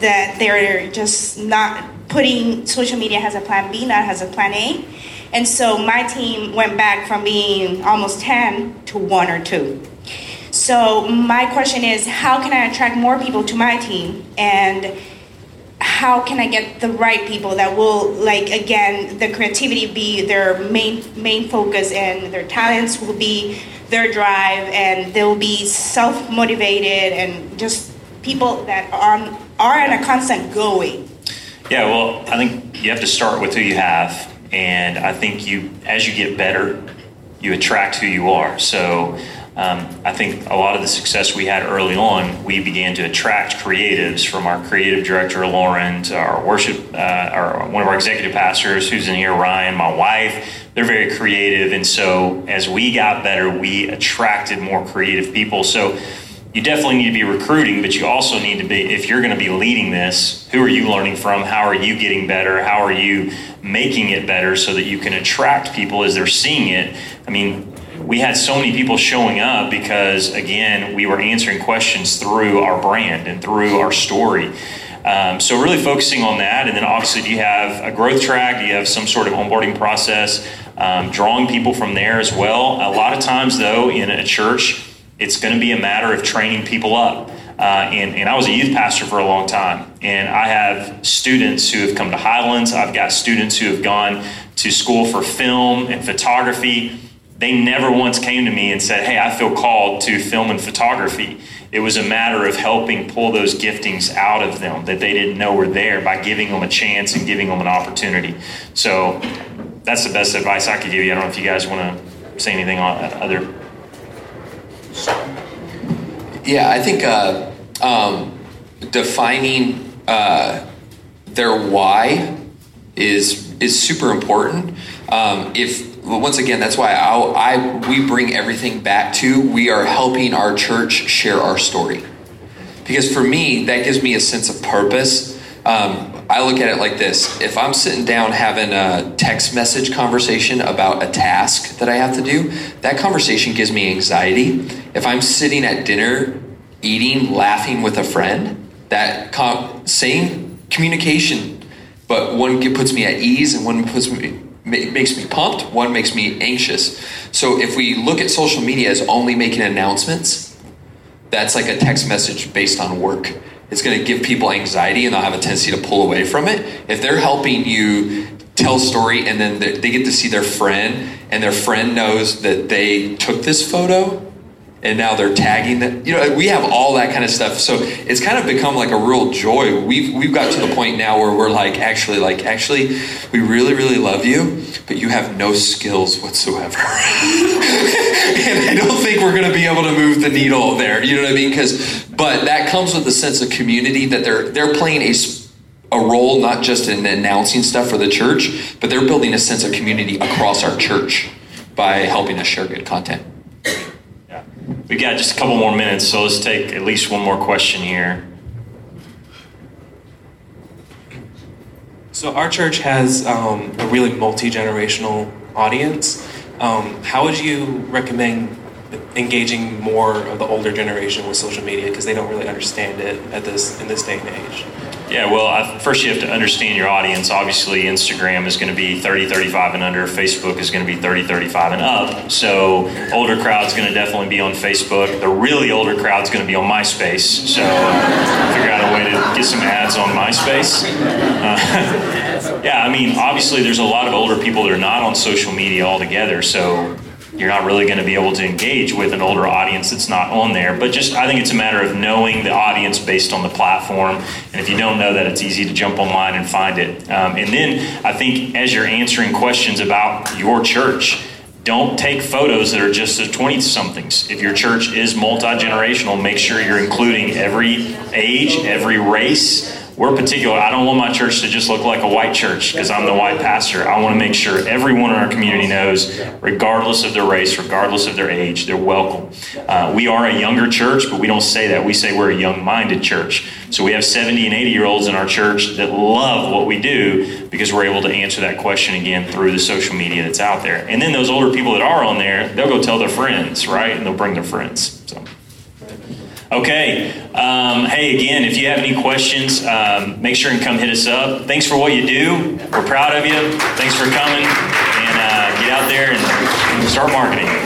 that they're just not putting social media as a plan B, not as a plan A. And so my team went back from being almost 10 to one or two. So my question is, how can I attract more people to my team? And how can I get the right people that will like again the creativity be their main main focus and their talents will be their drive and they'll be self motivated and just people that are are in a constant going. Yeah, well, I think you have to start with who you have, and I think you as you get better, you attract who you are. So um, I think a lot of the success we had early on, we began to attract creatives from our creative director, Lauren, to our worship, uh, our, one of our executive pastors who's in here, Ryan, my wife. They're very creative. And so as we got better, we attracted more creative people. So you definitely need to be recruiting, but you also need to be, if you're going to be leading this, who are you learning from? How are you getting better? How are you making it better so that you can attract people as they're seeing it? I mean, we had so many people showing up because again we were answering questions through our brand and through our story. Um, so really focusing on that and then obviously do you have a growth track? Do you have some sort of onboarding process? Um, drawing people from there as well. A lot of times though in a church it's going to be a matter of training people up. Uh, and, and I was a youth pastor for a long time. And I have students who have come to Highlands. I've got students who have gone to school for film and photography they never once came to me and said, Hey, I feel called to film and photography. It was a matter of helping pull those giftings out of them that they didn't know were there by giving them a chance and giving them an opportunity. So that's the best advice I could give you. I don't know if you guys want to say anything on other. Yeah, I think uh, um, defining uh, their why is is super important. Um, if once again, that's why I, I, we bring everything back to we are helping our church share our story. Because for me, that gives me a sense of purpose. Um, I look at it like this if I'm sitting down having a text message conversation about a task that I have to do, that conversation gives me anxiety. If I'm sitting at dinner, eating, laughing with a friend, that com- same communication, but one puts me at ease and one puts me makes me pumped, one makes me anxious. So if we look at social media as only making announcements, that's like a text message based on work. It's going to give people anxiety and they'll have a tendency to pull away from it. If they're helping you tell a story and then they get to see their friend and their friend knows that they took this photo and now they're tagging that. You know, we have all that kind of stuff. So it's kind of become like a real joy. We've we've got to the point now where we're like, actually, like, actually, we really, really love you, but you have no skills whatsoever. and I don't think we're going to be able to move the needle there. You know what I mean? Because, but that comes with a sense of community that they're they're playing a a role not just in announcing stuff for the church, but they're building a sense of community across our church by helping us share good content. We got just a couple more minutes, so let's take at least one more question here. So our church has um, a really multi generational audience. Um, how would you recommend engaging more of the older generation with social media because they don't really understand it at this in this day and age? Yeah, well, first you have to understand your audience. Obviously, Instagram is going to be 30, 35 and under. Facebook is going to be 30, 35 and up. So, older crowd's going to definitely be on Facebook. The really older crowd's going to be on MySpace. So, figure out a way to get some ads on MySpace. Uh, Yeah, I mean, obviously, there's a lot of older people that are not on social media altogether, so you're not really going to be able to engage with an older audience that's not on there. But just, I think it's a matter of knowing the audience based on the platform. And if you don't know that, it's easy to jump online and find it. Um, and then I think as you're answering questions about your church, don't take photos that are just of 20 somethings. If your church is multi generational, make sure you're including every age, every race. We're particular. I don't want my church to just look like a white church because I'm the white pastor. I want to make sure everyone in our community knows, regardless of their race, regardless of their age, they're welcome. Uh, we are a younger church, but we don't say that. We say we're a young minded church. So we have 70 and 80 year olds in our church that love what we do because we're able to answer that question again through the social media that's out there. And then those older people that are on there, they'll go tell their friends, right? And they'll bring their friends. So. Okay. Um, hey, again, if you have any questions, um, make sure and come hit us up. Thanks for what you do. We're proud of you. Thanks for coming. And uh, get out there and start marketing.